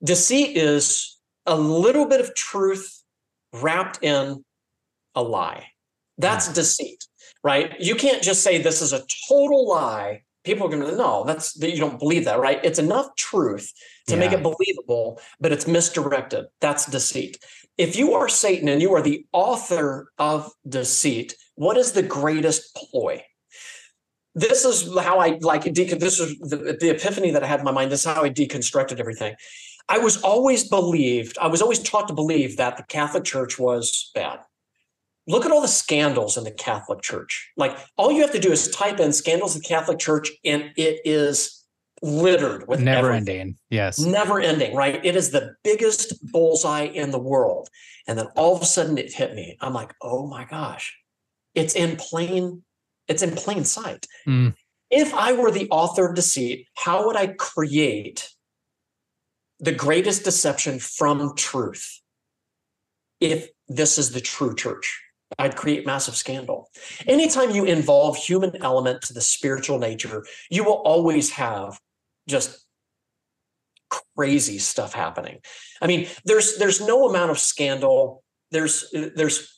Speaker 2: Deceit is a little bit of truth wrapped in a lie. That's mm. deceit right? You can't just say this is a total lie. People are going to know that's you don't believe that, right? It's enough truth to yeah. make it believable, but it's misdirected. That's deceit. If you are Satan and you are the author of deceit, what is the greatest ploy? This is how I like this is the, the epiphany that I had in my mind. This is how I deconstructed everything. I was always believed, I was always taught to believe that the Catholic Church was bad look at all the scandals in the Catholic Church. Like all you have to do is type in scandals of the Catholic Church, and it is littered with
Speaker 1: never
Speaker 2: everything.
Speaker 1: ending. Yes.
Speaker 2: Never ending, right? It is the biggest bullseye in the world. And then all of a sudden it hit me. I'm like, oh my gosh, it's in plain, it's in plain sight. Mm. If I were the author of deceit, how would I create the greatest deception from truth if this is the true church? I'd create massive scandal. Anytime you involve human element to the spiritual nature, you will always have just crazy stuff happening. I mean, there's there's no amount of scandal. There's there's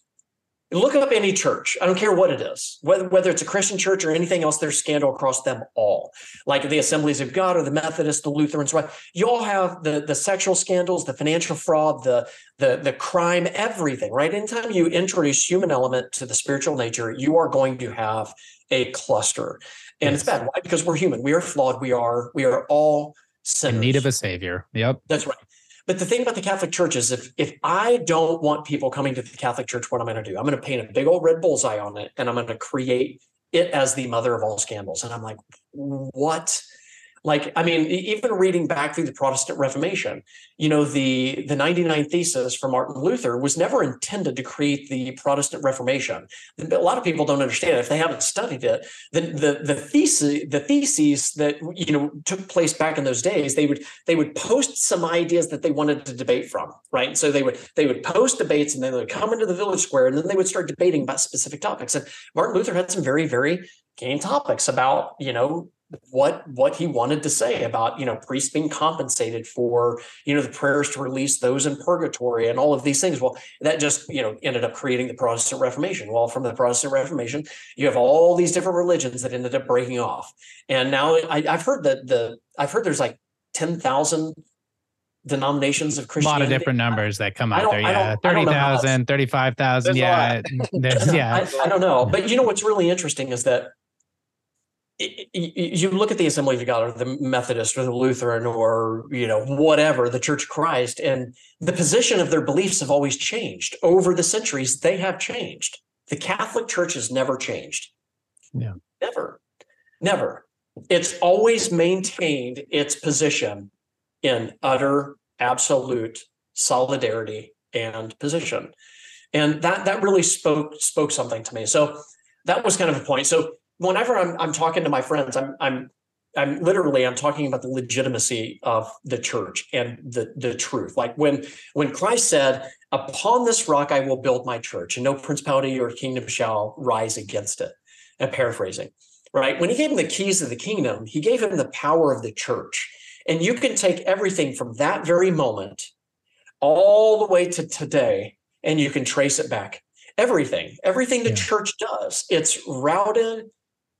Speaker 2: Look up any church. I don't care what it is, whether whether it's a Christian church or anything else. There's scandal across them all, like the Assemblies of God or the Methodists, the Lutherans. Right? You all have the the sexual scandals, the financial fraud, the the the crime, everything. Right? Anytime you introduce human element to the spiritual nature, you are going to have a cluster, and yes. it's bad. Why? Because we're human. We are flawed. We are we are all sinners.
Speaker 1: in need of a savior. Yep,
Speaker 2: that's right. But the thing about the Catholic Church is if if I don't want people coming to the Catholic Church, what am I'm going to do? I'm going to paint a big old red bullseye on it and I'm going to create it as the mother of all scandals. And I'm like, what? Like i mean even reading back through the protestant reformation you know the the 99 thesis for martin luther was never intended to create the protestant reformation. A lot of people don't understand it if they haven't studied it the the the thesis the theses that you know took place back in those days they would they would post some ideas that they wanted to debate from right? So they would they would post debates and then they would come into the village square and then they would start debating about specific topics. And martin luther had some very very game topics about you know what what he wanted to say about you know priests being compensated for you know the prayers to release those in purgatory and all of these things well that just you know ended up creating the protestant reformation well from the protestant reformation you have all these different religions that ended up breaking off and now I, have heard that the i've heard there's like 10,000 denominations of Christianity.
Speaker 1: A lot of different numbers that come out there. Yeah. 30,000, 35,000. Yeah.
Speaker 2: yeah. I, I, don't know. But you know, what's really interesting is that you look at the Assembly of God or the Methodist or the Lutheran or you know whatever the Church of Christ, and the position of their beliefs have always changed over the centuries. They have changed. The Catholic Church has never changed.
Speaker 1: Yeah,
Speaker 2: never, never. It's always maintained its position in utter, absolute solidarity and position, and that that really spoke spoke something to me. So that was kind of a point. So whenever I'm I'm talking to my friends, I'm I'm I'm literally I'm talking about the legitimacy of the church and the the truth. Like when when Christ said, "Upon this rock I will build my church, and no principality or kingdom shall rise against it." I'm paraphrasing, right? When he gave him the keys of the kingdom, he gave him the power of the church. And you can take everything from that very moment all the way to today, and you can trace it back. Everything, everything the yeah. church does, it's routed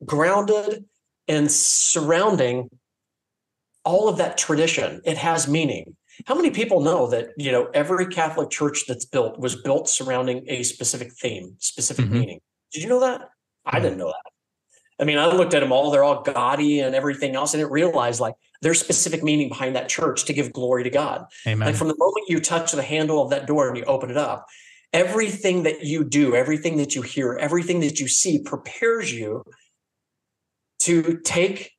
Speaker 2: grounded and surrounding all of that tradition. It has meaning. How many people know that you know every Catholic church that's built was built surrounding a specific theme, specific mm-hmm. meaning? Did you know that? Mm-hmm. I didn't know that. I mean, I looked at them all; they're all gaudy and everything else, and didn't realize like there's specific meaning behind that church to give glory to God.
Speaker 1: Amen.
Speaker 2: Like from the moment you touch the handle of that door and you open it up, everything that you do, everything that you hear, everything that you see prepares you to take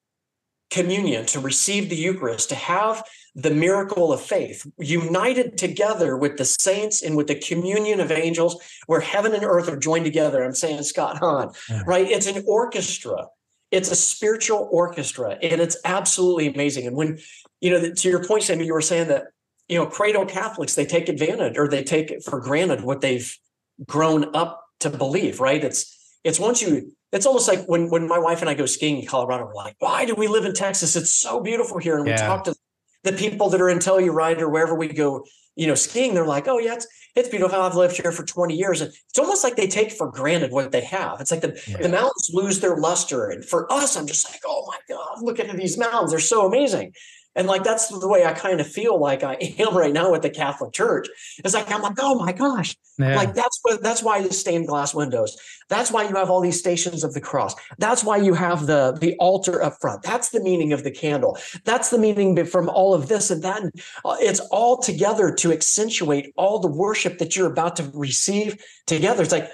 Speaker 2: communion, to receive the Eucharist, to have the miracle of faith, united together with the saints and with the communion of angels, where heaven and earth are joined together. I'm saying Scott Hahn, yeah. right? It's an orchestra. It's a spiritual orchestra, and it's absolutely amazing. And when, you know, to your point, Sammy, you were saying that, you know, cradle Catholics, they take advantage or they take for granted what they've grown up to believe, right? It's it's once you it's almost like when when my wife and I go skiing in Colorado, we're like, why do we live in Texas? It's so beautiful here. And yeah. we talk to the people that are in Telluride or wherever we go, you know, skiing, they're like, oh yeah, it's it's beautiful. I've lived here for 20 years. And it's almost like they take for granted what they have. It's like the, yeah. the mountains lose their luster. And for us, I'm just like, oh my God, look at these mountains. They're so amazing. And like that's the way I kind of feel like I am right now with the Catholic Church. It's like I'm like, oh my gosh, yeah. like that's what that's why you stained glass windows. That's why you have all these stations of the cross. That's why you have the the altar up front. That's the meaning of the candle. That's the meaning from all of this and that. Uh, it's all together to accentuate all the worship that you're about to receive together. It's like,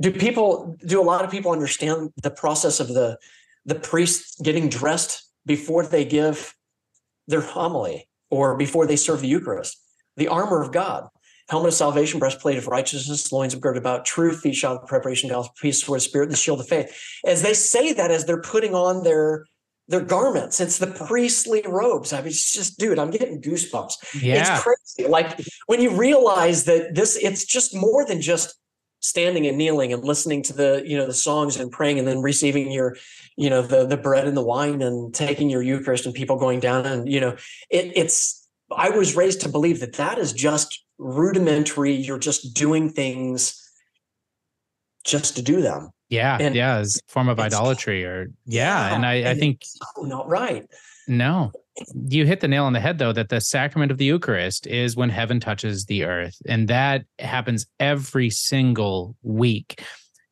Speaker 2: do people do a lot of people understand the process of the the priest getting dressed before they give their homily or before they serve the Eucharist. The armor of God, helmet of salvation, breastplate of righteousness, loins of girded about truth, feet shod with preparation, gospel, peace, sword, spirit, the shield of faith. As they say that, as they're putting on their their garments, it's the priestly robes. I mean, it's just, dude, I'm getting goosebumps.
Speaker 1: Yeah.
Speaker 2: It's crazy. Like when you realize that this, it's just more than just standing and kneeling and listening to the you know the songs and praying and then receiving your you know the the bread and the wine and taking your eucharist and people going down and you know it, it's i was raised to believe that that is just rudimentary. You're just doing things just to do them.
Speaker 1: Yeah and yeah as form of idolatry or yeah, yeah and i and i think oh,
Speaker 2: not right.
Speaker 1: No you hit the nail on the head though that the sacrament of the eucharist is when heaven touches the earth and that happens every single week.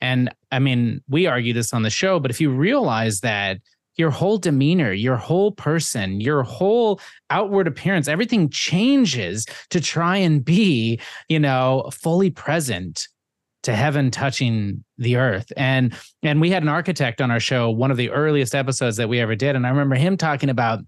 Speaker 1: And I mean, we argue this on the show, but if you realize that your whole demeanor, your whole person, your whole outward appearance, everything changes to try and be, you know, fully present to heaven touching the earth. And and we had an architect on our show one of the earliest episodes that we ever did and i remember him talking about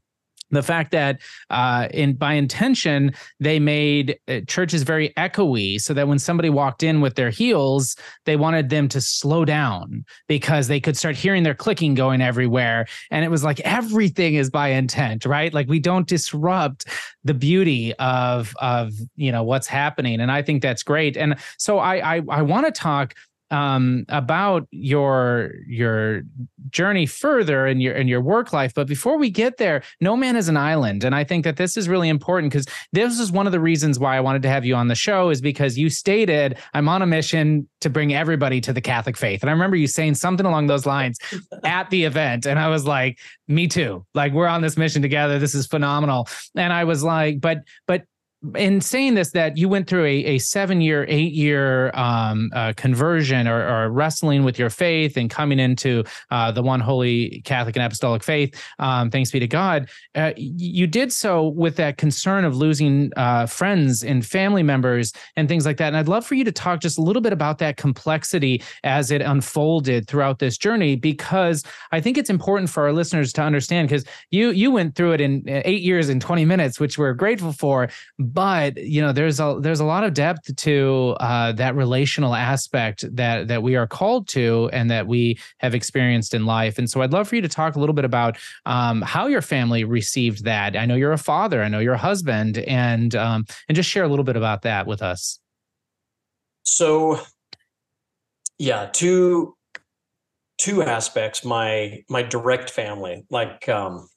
Speaker 1: the fact that uh, in by intention they made uh, churches very echoey so that when somebody walked in with their heels they wanted them to slow down because they could start hearing their clicking going everywhere. And it was like everything is by intent right? Like we don't disrupt the beauty of of you know what's happening. And i think that's great. And so i i, I want to talk um, about your your journey further in your in your work life. But before we get there, no man is an island, and I think that this is really important because this is one of the reasons why I wanted to have you on the show is because you stated I'm on a mission to bring everybody to the Catholic faith, and I remember you saying something along those lines at the event, and I was like, me too. Like we're on this mission together. This is phenomenal. And I was like, but but in saying this, that you went through a, a seven year, eight year um, uh, conversion or, or, wrestling with your faith and coming into uh, the one holy Catholic and Apostolic faith, um, thanks be to God, uh, you did so with that concern of losing uh, friends and family members and things like that. And I'd love for you to talk just a little bit about that complexity as it unfolded throughout this journey, because I think it's important for our listeners to understand because you you went through it in uh, eight years and 20 minutes, which we're grateful for but you know there's a there's a lot of depth to uh, that relational aspect that that we are called to and that we have experienced in life. And so i'd love for you to talk a little bit about um, how your family received that. I know you're a father i know you're a husband and um, and just share a little bit about that with us.
Speaker 2: So yeah two two aspects my my direct family like um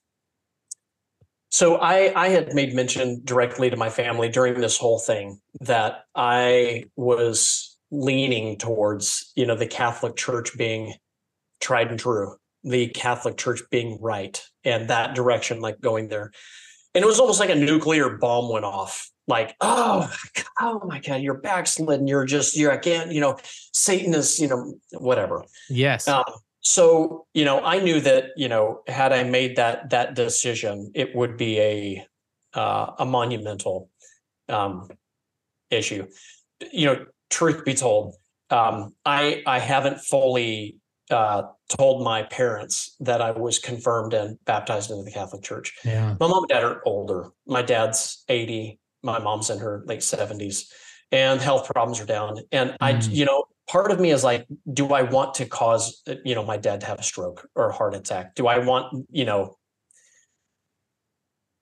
Speaker 2: so I, I had made mention directly to my family during this whole thing that I was leaning towards, you know, the Catholic Church being tried and true, the Catholic Church being right, and that direction, like going there. And it was almost like a nuclear bomb went off. Like, oh, oh my God, you're backslidden. You're just, you're again, you know, Satan is, you know, whatever.
Speaker 1: Yes. Um,
Speaker 2: so you know i knew that you know had i made that that decision it would be a uh, a monumental um, issue you know truth be told um, i i haven't fully uh, told my parents that I was confirmed and baptized into the Catholic Church.
Speaker 1: Yeah.
Speaker 2: My mom and dad are older. My dad's 80, my mom's in her late 70s, and health problems are down. And I,
Speaker 1: Mm.
Speaker 2: you know, part of me is like, do I want to cause, you know, my dad to have a stroke or a heart attack? Do I want, you know,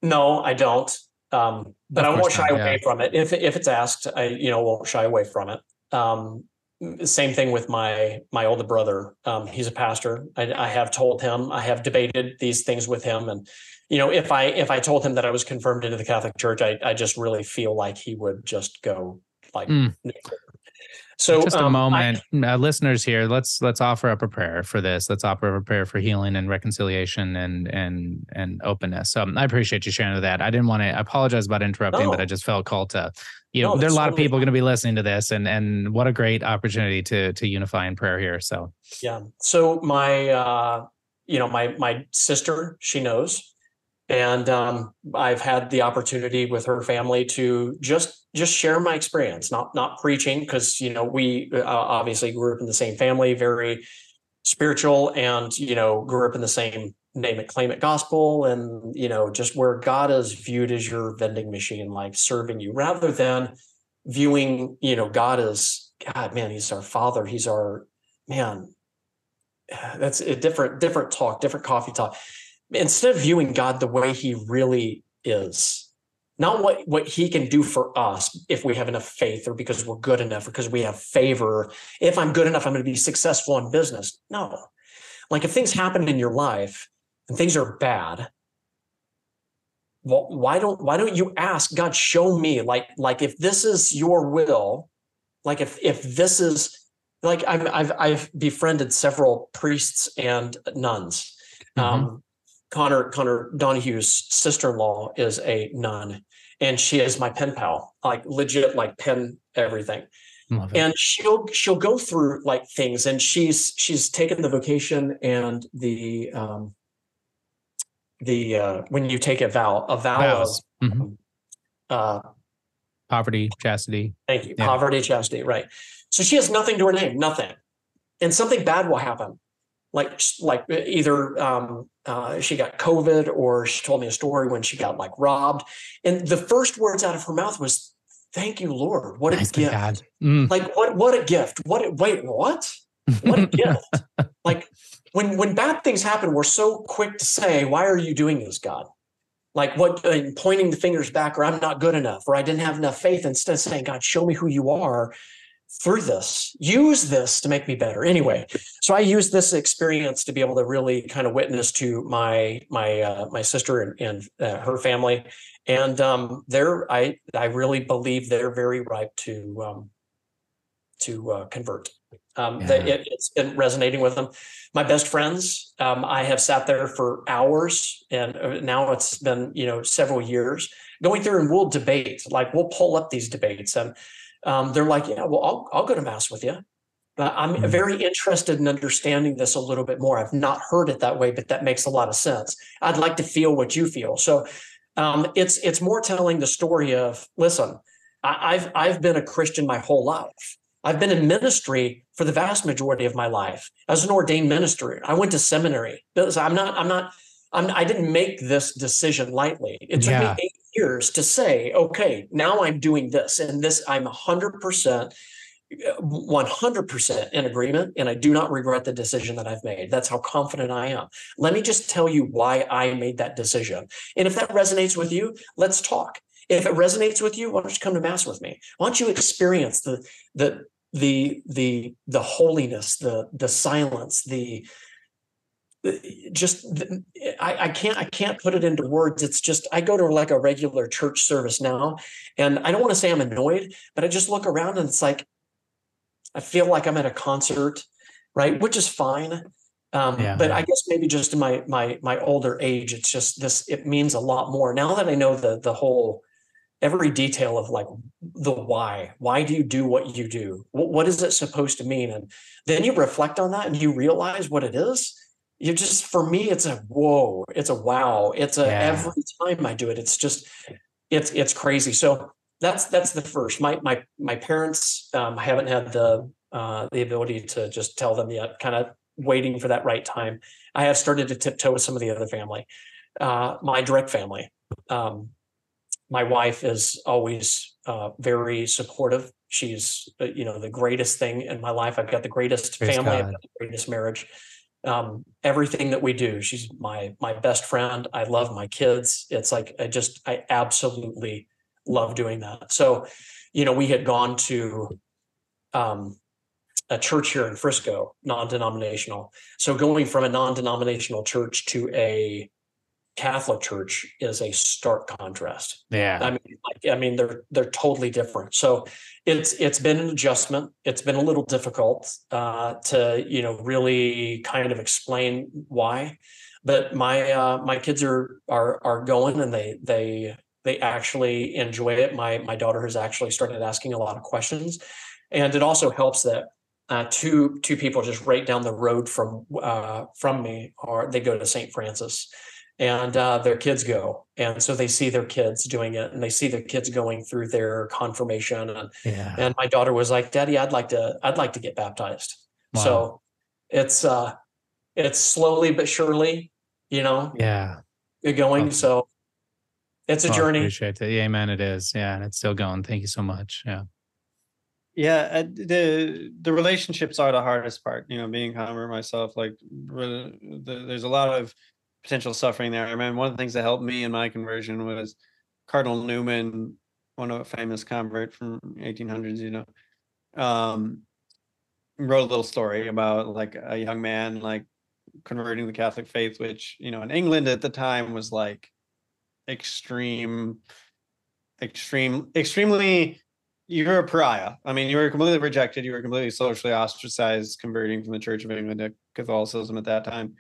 Speaker 2: no, I don't. Um, but I won't shy
Speaker 1: not,
Speaker 2: away
Speaker 1: yeah.
Speaker 2: from it. If if it's asked, I you know won't shy away from it. Um, same thing with my my older brother. Um, he's a pastor. I, I have told him. I have debated these things with him, and you know, if I if I told him that I was confirmed into the Catholic Church, I I just really feel like he would just go like.
Speaker 1: Mm.
Speaker 2: So
Speaker 1: just a
Speaker 2: um, I-
Speaker 1: moment, uh, listeners here. Let's let's offer up a prayer for this. Let's offer up a prayer for healing and reconciliation and and and openness. So I appreciate you sharing that. I didn't want to. I apologize about interrupting, but I just felt called to. You know,
Speaker 2: No,
Speaker 1: there are a lot of people going to be listening to this, and and what a great opportunity to to unify in prayer here. So
Speaker 2: Yeah. So my uh you know my my sister, she knows. And um I've had the opportunity with her family to just just share my experience, not not preaching because you know we uh, obviously grew up in the same family, very spiritual and you know grew up in the same name it claim it gospel. And you know just where God is viewed as your vending machine like serving you rather than viewing you know God as God man he's our father he's our man that's a different different talk different coffee talk instead of viewing god the way he really is not what what he can do for us if we have enough faith or because we're good enough or because we have favor if i'm good enough i'm going to be successful in business. No. Like if things happen in your life and things are bad well why don't why don't you ask god show me like like if this is your will like if if this is like I've I've I've befriended several priests and nuns. Um, Connor Connor Donahue's sister-in-law is a nun, and she is my pen pal, like legit, like pen everything. And she'll she'll go through like things, and she's she's taken the vocation and the um the uh when you take a vow, a vow
Speaker 1: Vows.
Speaker 2: of
Speaker 1: Mhm.
Speaker 2: uh
Speaker 1: Poverty, chastity.
Speaker 2: Thank you.
Speaker 1: Yeah.
Speaker 2: Poverty, chastity, right. So she has nothing to her name, nothing. And something bad will happen. Like, like either um, uh, she got COVID or she told me a story when she got like robbed. And the first words out of her mouth was, Thank you, Lord. What a gift.
Speaker 1: Mm.
Speaker 2: Like what what a gift. What a, wait, what? What a gift. like when when bad things happen, we're so quick to say, Why are you doing this, God? Like what uh, pointing the fingers back, or I'm not good enough, or I didn't have enough faith, instead of saying, God, show me who you are through this. Use this to make me better. Anyway, so I used this experience to be able to really kind of witness to my my uh, my sister and, and uh, her family, and um, they're I I really believe they're very ripe to um, to uh, convert. Um,
Speaker 1: Yeah.
Speaker 2: it, it's been resonating with them. My best friends, um, I have sat there for hours, and uh, now it's been you know several years going through, and we'll debate. Like we'll pull up these debates, and um, they're like, "Yeah, well, I'll I'll go to mass with you." But I'm
Speaker 1: Mhm.
Speaker 2: very interested in understanding this a little bit more. I've not heard it that way, but that makes a lot of sense. I'd like to feel what you feel. So um, it's it's more telling the story of listen. I, I've I've been a Christian my whole life. I've been in ministry for the vast majority of my life as an ordained minister. I went to seminary. I'm not. I'm not. I'm, I didn't make this decision lightly. It took
Speaker 1: Yeah.
Speaker 2: me eight years to say, okay, now I'm doing this, and this I'm 100 percent 100% in agreement and I do not regret the decision that I've made. That's how confident I am. Let me just tell you why I made that decision. And if that resonates with you, let's talk. If it resonates with you, why don't you come to mass with me? Why don't you experience the the the the the holiness, the the silence, the- just I, I can't I can't put it into words. It's just I go to like a regular church service now, and I don't want to say I'm annoyed, but I just look around and it's like I feel like I'm at a concert, right? Which is fine. Um,
Speaker 1: Yeah.
Speaker 2: but I guess maybe just in my my my older age, it's just this. It means a lot more now that I know the the whole every detail of like the why. Why do you do what you do? What, what is it supposed to mean? And then you reflect on that and you realize what it is. You just for me, it's a whoa. It's a wow. It's a
Speaker 1: Yeah.
Speaker 2: every time I do it, it's just it's it's crazy. So that's that's the first. My my my parents um, I haven't had the uh, the ability to just tell them yet. Kind of waiting for that right time. I have started to tiptoe with some of the other family, uh, my direct family. Um, my wife is always uh, very supportive. She's, uh, you know, the greatest thing in my life. I've got the greatest
Speaker 1: Praise
Speaker 2: family, I've got the greatest marriage. Um, everything that we do, she's my my best friend. I love my kids. It's like I just I absolutely love doing that. So, you know, we had gone to um, a church here in Frisco, non-denominational. So going from a non-denominational church to a Catholic church is a stark contrast.
Speaker 1: Yeah.
Speaker 2: I mean, like, I mean, they're they're totally different. So it's it's been an adjustment. It's been a little difficult uh, to you know really kind of explain why. But my uh, my kids are are are going and they they they actually enjoy it. My my daughter has actually started asking a lot of questions, and it also helps that uh, two two people just right down the road from uh, from me are they go to St. Francis and uh, their kids go and so they see their kids doing it and they see their kids going through their confirmation and
Speaker 1: yeah.
Speaker 2: and my daughter was like daddy i'd like to i'd like to get baptized
Speaker 1: Wow.
Speaker 2: so it's uh it's slowly but surely you know
Speaker 1: yeah.
Speaker 2: going
Speaker 1: Awesome.
Speaker 2: so it's a
Speaker 1: Well, I
Speaker 2: journey
Speaker 1: Appreciate it. Yeah, amen. It is. Yeah, and it's still going. Thank you so much. Yeah.
Speaker 3: Yeah, uh, the the relationships are the hardest part. You know, being a convert myself, like the, there's a lot of potential suffering there. I remember one of the things that helped me in my conversion was Cardinal Newman, one of a famous convert from 1800s. You know, um, wrote a little story about like a young man like converting the Catholic faith, which you know in England at the time was like extreme, extreme, extremely you're a pariah. I mean, you were completely rejected. You were completely socially ostracized, converting from the Church of England to Catholicism at that time,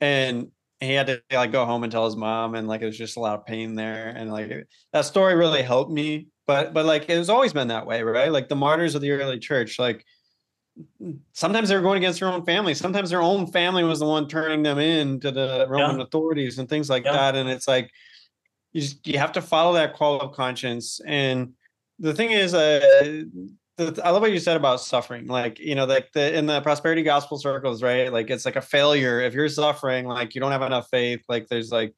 Speaker 3: and he had to like go home and tell his mom, and like it was just a lot of pain there, and like that story really helped me. But but like it has always been that way, right? Like the martyrs of the early church, like sometimes they were going against their own family. Sometimes their own family was the one turning them in to the Roman authorities and things like
Speaker 2: Yeah.
Speaker 3: that. And it's like you just, you have to follow that call of conscience. And the thing is, uh, I love what you said about suffering. Like you know, like the in the prosperity gospel circles, right? Like it's like a failure if you're suffering. Like you don't have enough faith. Like there's like,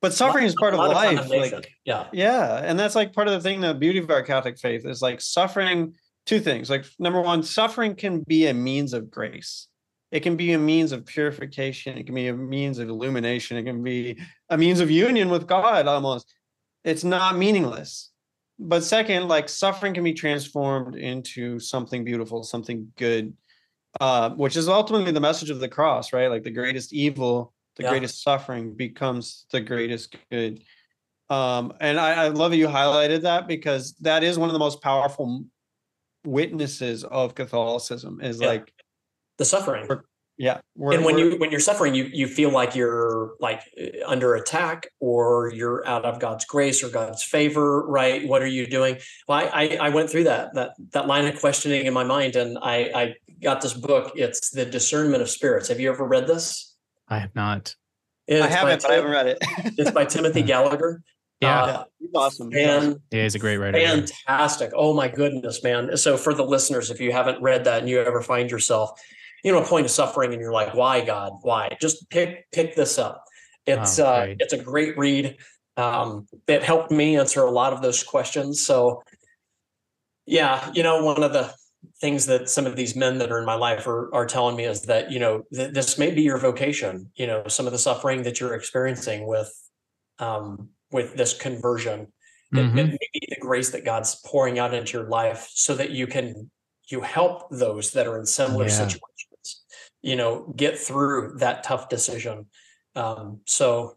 Speaker 3: but suffering is part
Speaker 2: A
Speaker 3: of life. Like
Speaker 2: yeah
Speaker 3: yeah, and that's like part of the thing. The beauty of our Catholic faith is like suffering. Two things. Like number one, suffering can be a means of grace. It can be a means of purification. It can be a means of illumination. It can be a means of union with God. Almost, it's not meaningless. But second, like suffering can be transformed into something beautiful, something good, uh, which is ultimately the message of the cross, right? Like the greatest evil, the
Speaker 2: Yeah.
Speaker 3: greatest suffering becomes the greatest good. Um, and I, I love that you highlighted that because that is one of the most powerful witnesses of Catholicism is
Speaker 2: Yeah.
Speaker 3: like,
Speaker 2: the suffering
Speaker 3: yeah. we're-
Speaker 2: and when
Speaker 3: we're-
Speaker 2: you when you're suffering you you feel like you're like uh, under attack or you're out of god's grace or god's favor right what are you doing well i i, I went through that that that line of questioning in my mind and i i got this book it's the discernment of spirits have you ever read this
Speaker 1: I have not.
Speaker 2: It's
Speaker 3: I
Speaker 2: by
Speaker 3: haven't, but I haven't read it.
Speaker 2: it's by timothy gallagher
Speaker 1: Yeah.
Speaker 2: Uh,
Speaker 3: yeah, he's awesome. He's awesome.
Speaker 2: and
Speaker 1: Yeah, he's a great writer.
Speaker 2: Fantastic. Oh my goodness, man. So for the listeners, if you haven't read that and you ever find yourself, you know, a point of suffering and you're like, why God, why? Just pick pick this up. It's
Speaker 1: Oh,
Speaker 2: uh it's a great read. Um it helped me answer a lot of those questions. So yeah, you know, one of the things that some of these men that are in my life are, are telling me is that, you know, th- this may be your vocation, you know, some of the suffering that you're experiencing with um with this conversion it,
Speaker 1: Mhm.
Speaker 2: it may be the grace that God's pouring out into your life so that you can you help those that are in similar
Speaker 1: Yeah.
Speaker 2: situations, you know, get through that tough decision. Um, so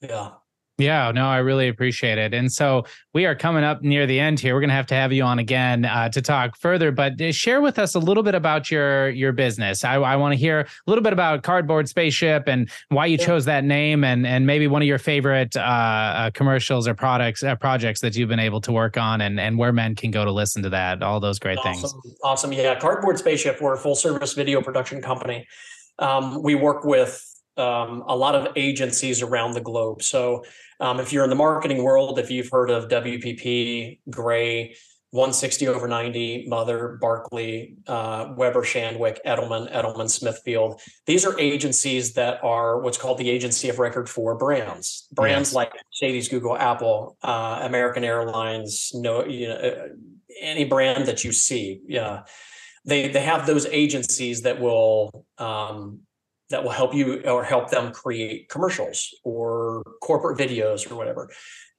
Speaker 2: yeah.
Speaker 1: Yeah, no, I really appreciate it. And so we are coming up near the end here. We're going to have to have you on again uh, to talk further, but uh, share with us a little bit about your your business. I, I want to hear a little bit about Cardboard Spaceship and why you
Speaker 2: Yeah.
Speaker 1: chose that name, and and maybe one of your favorite uh, uh, commercials or products uh, projects that you've been able to work on, and and where men can go to listen to that. All those great things.
Speaker 2: Awesome. Awesome. Yeah. Cardboard Spaceship, we're a full service video production company. Um, we work with um, a lot of agencies around the globe. So um, if you're in the marketing world, if you've heard of WPP, Grey, 160 over 90, Mother, Barkley, uh, Weber, Shandwick, Edelman, Edelman, Smithfield. These are agencies that are what's called the agency of record for brands. Brands yes. like Mercedes, Google, Apple, uh, American Airlines, no, you know, uh, any brand that you see. Yeah, they they have those agencies that will um, that will help you or help them create commercials or corporate videos or whatever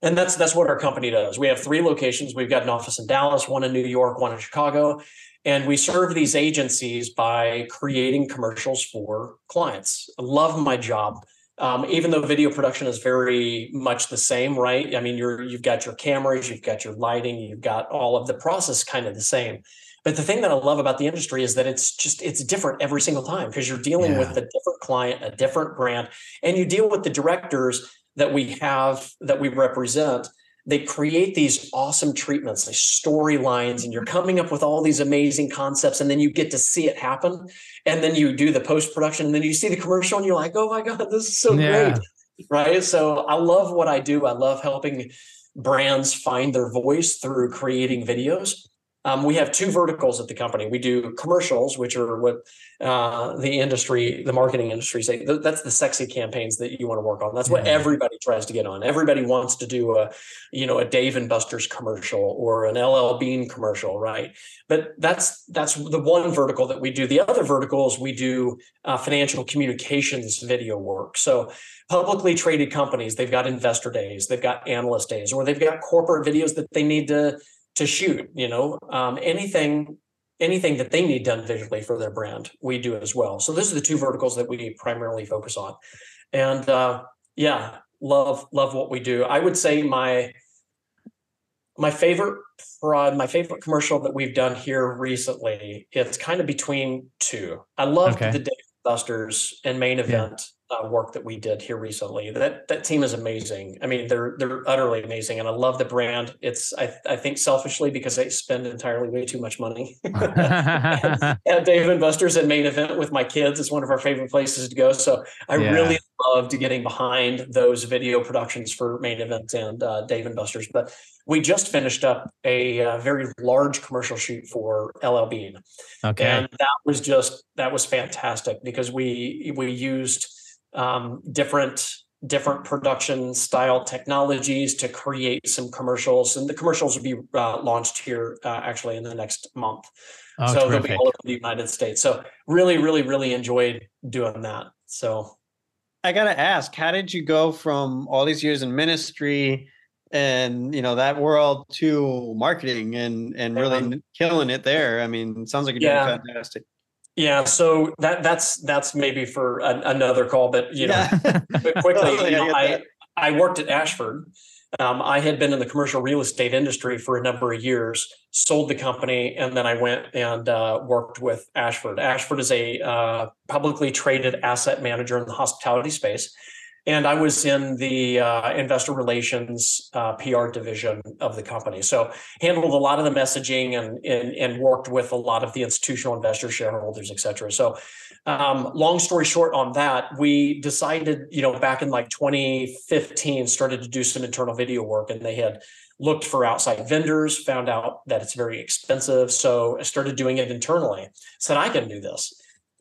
Speaker 2: and that's that's what our company does. We have three locations. We've got an office in Dallas, one in New York, one in Chicago, and we serve these agencies by creating commercials for clients. I love my job. Um, even though video production is very much the same, right? I mean, you're you've got your cameras, you've got your lighting, you've got all of the process kind of the same. But the thing that I love about the industry is that it's just it's different every single time because you're dealing yeah. with a different client, a different brand, and you deal with the directors that we have that we represent. They create these awesome treatments these storylines and you're mm-hmm. coming up with all these amazing concepts and then you get to see it happen and then you do the post production and then you see the commercial and you're like oh my god this is so yeah. great right? So i love what i do. I love helping brands find their voice through creating videos um, we have two verticals at the company. We do commercials, which are what uh, the industry, the marketing industry say. That's the sexy campaigns that you want to work on. That's what everybody tries to get on. Everybody wants to do a, you know, a Dave and Buster's commercial or an LL Bean commercial, right? But that's that's the one vertical that we do. The other verticals we do uh, financial communications video work. So publicly traded companies, they've got investor days, they've got analyst days, or they've got corporate videos that they need to to shoot you know? Um, anything anything that they need done visually for their brand we do as well. So those are the two verticals that we primarily focus on. And uh, yeah love love what we do. I would say my my favorite prod my favorite commercial that we've done here recently it's kind of between two. I love okay. the Dave Busters and main event uh, work that we did here recently. That that team is amazing. I mean, they're they're utterly amazing, and I love the brand. It's I I think selfishly because they spend entirely way too much money. at Dave and Buster's at main event with my kids is one of our favorite places to go. So I yeah. really loved getting behind those video productions for main event and uh, Dave and Buster's. But we just finished up a, a, uh, very large commercial shoot for LL Bean. Okay, and that was just that was fantastic because we we used um, different different production style technologies to create some commercials. And the commercials will be uh, launched here uh, actually in the next month. Oh, so terrific. they'll be all over the united states. So really really really enjoyed doing that. So
Speaker 3: i gotta ask how did you go from all these years in ministry and you know that world to marketing and and really um, killing it there? I mean sounds like you're yeah. doing fantastic
Speaker 2: yeah, so that that's that's maybe for a, another call, but you know, yeah. quickly, you know, I I worked at Ashford. Um, I had been in the commercial real estate industry for a number of years, sold the company, and then I went and uh, worked with Ashford. Ashford is a uh, publicly traded asset manager in the hospitality space. And I was in the uh, investor relations uh, PR division of the company. So handled a lot of the messaging and, and, and worked with a lot of the institutional investors, shareholders, et cetera. So um, long story short on that, we decided, you know, back in like 2015, started to do some internal video work and they had looked for outside vendors, found out that it's very expensive. So I started doing it internally. Said, I can do this.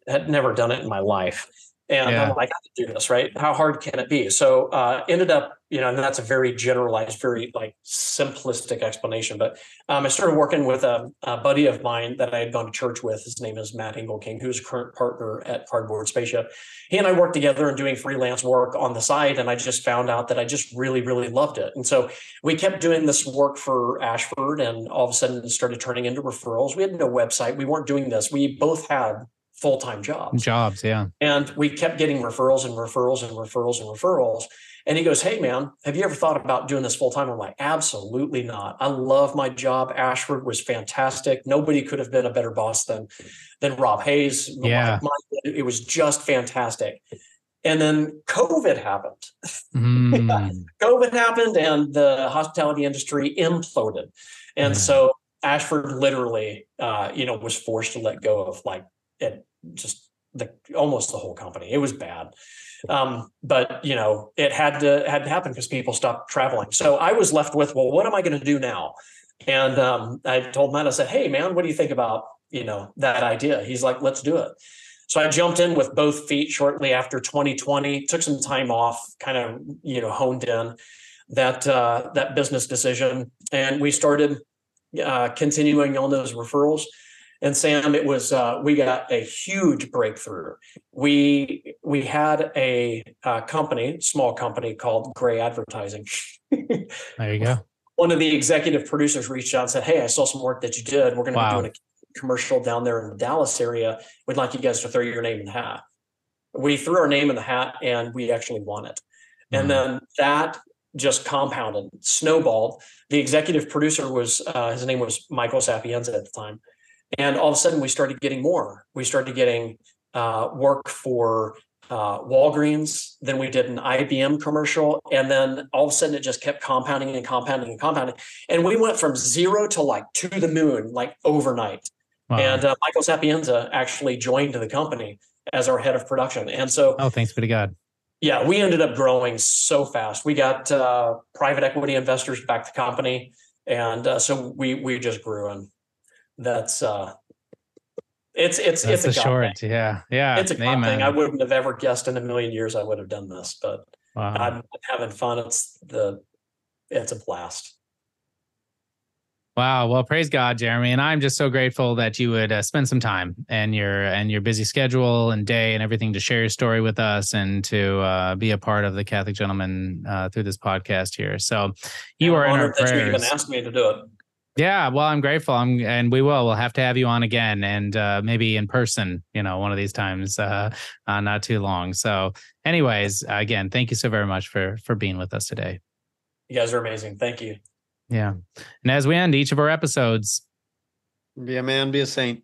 Speaker 2: Had never done it in my life. And yeah. I'm like, I can do this, right? How hard can it be? So uh, ended up, you know, and that's a very generalized, very like simplistic explanation. But um, I started working with a, a, buddy of mine that I had gone to church with. His name is Matt Engelking, who's a current partner at Cardboard Spaceship. He and I worked together and doing freelance work on the side, and I just found out that I just really, really loved it. And so we kept doing this work for Ashford, and all of a sudden it started turning into referrals. We had no website. We weren't doing this. We both had full time jobs.
Speaker 1: Jobs, yeah.
Speaker 2: And we kept getting referrals and referrals and referrals and referrals. And he goes, Hey, man, have you ever thought about doing this full time? I'm like, Absolutely not. I love my job. Ashford was fantastic. Nobody could have been a better boss than than Rob Hays.
Speaker 1: Yeah.
Speaker 2: My, my, it was just fantastic. And then COVID happened. Mm. COVID happened and the hospitality industry imploded. And so Ashford literally, uh, you know, was forced to let go of like it just the almost the whole company. It was bad. Um, but you know, it had to had to happen because people stopped traveling. So I was left with, well, what am I going to do now? And um, I told Matt, I said, "Hey, man, what do you think about you know that idea?" He's like, "Let's do it." So I jumped in with both feet shortly after 2020. Took some time off, kind of you know honed in that uh, that business decision, and we started uh, continuing on those referrals. And Sam, it was uh, we got a huge breakthrough. We we had a, a company, small company called Grey Advertising.
Speaker 1: there you go.
Speaker 2: One of the executive producers reached out and said, "Hey, I saw some work that you did. We're going to wow. be doing a commercial down there in the Dallas area. We'd like you guys to throw your name in the hat." We threw our name in the hat, and we actually won it. Mm-hmm. And then that just compounded, snowballed. The executive producer was uh, his name was Michael Sapienza at the time and all of a sudden, we started getting more. We started getting uh, work for uh, Walgreens. Then we did an IBM commercial. And then all of a sudden, it just kept compounding and compounding and compounding. And we went from zero to like to the moon, like overnight. Wow. And uh, Michael Sapienza actually joined the company as our head of production. And so,
Speaker 1: oh, thanks be to God.
Speaker 2: Yeah, we ended up growing so fast. We got uh, private equity investors back the company, and uh, so we we just grew. And that's uh it's it's that's it's a, short
Speaker 1: yeah yeah
Speaker 2: it's a God thing i wouldn't have ever guessed in a million years i would have done this but wow. i'm having fun it's the it's a blast
Speaker 1: Wow. Well, praise God, Jeremy. And I'm just so grateful that you would uh, spend some time and your and your busy schedule and day and everything to share your story with us and to uh, be a part of the Catholic Gentleman uh, through this podcast here. So you are in our prayers. You
Speaker 2: even asked me to do it.
Speaker 1: Yeah, well, I'm grateful. I'm, and we will. We'll have to have you on again, and uh, maybe in person. You know, one of these times, uh, uh, not too long. So, anyways, again, thank you so very much for for being with us today.
Speaker 2: You guys are amazing. Thank you.
Speaker 1: Yeah, and as we end each of our episodes,
Speaker 3: be a man, be a saint.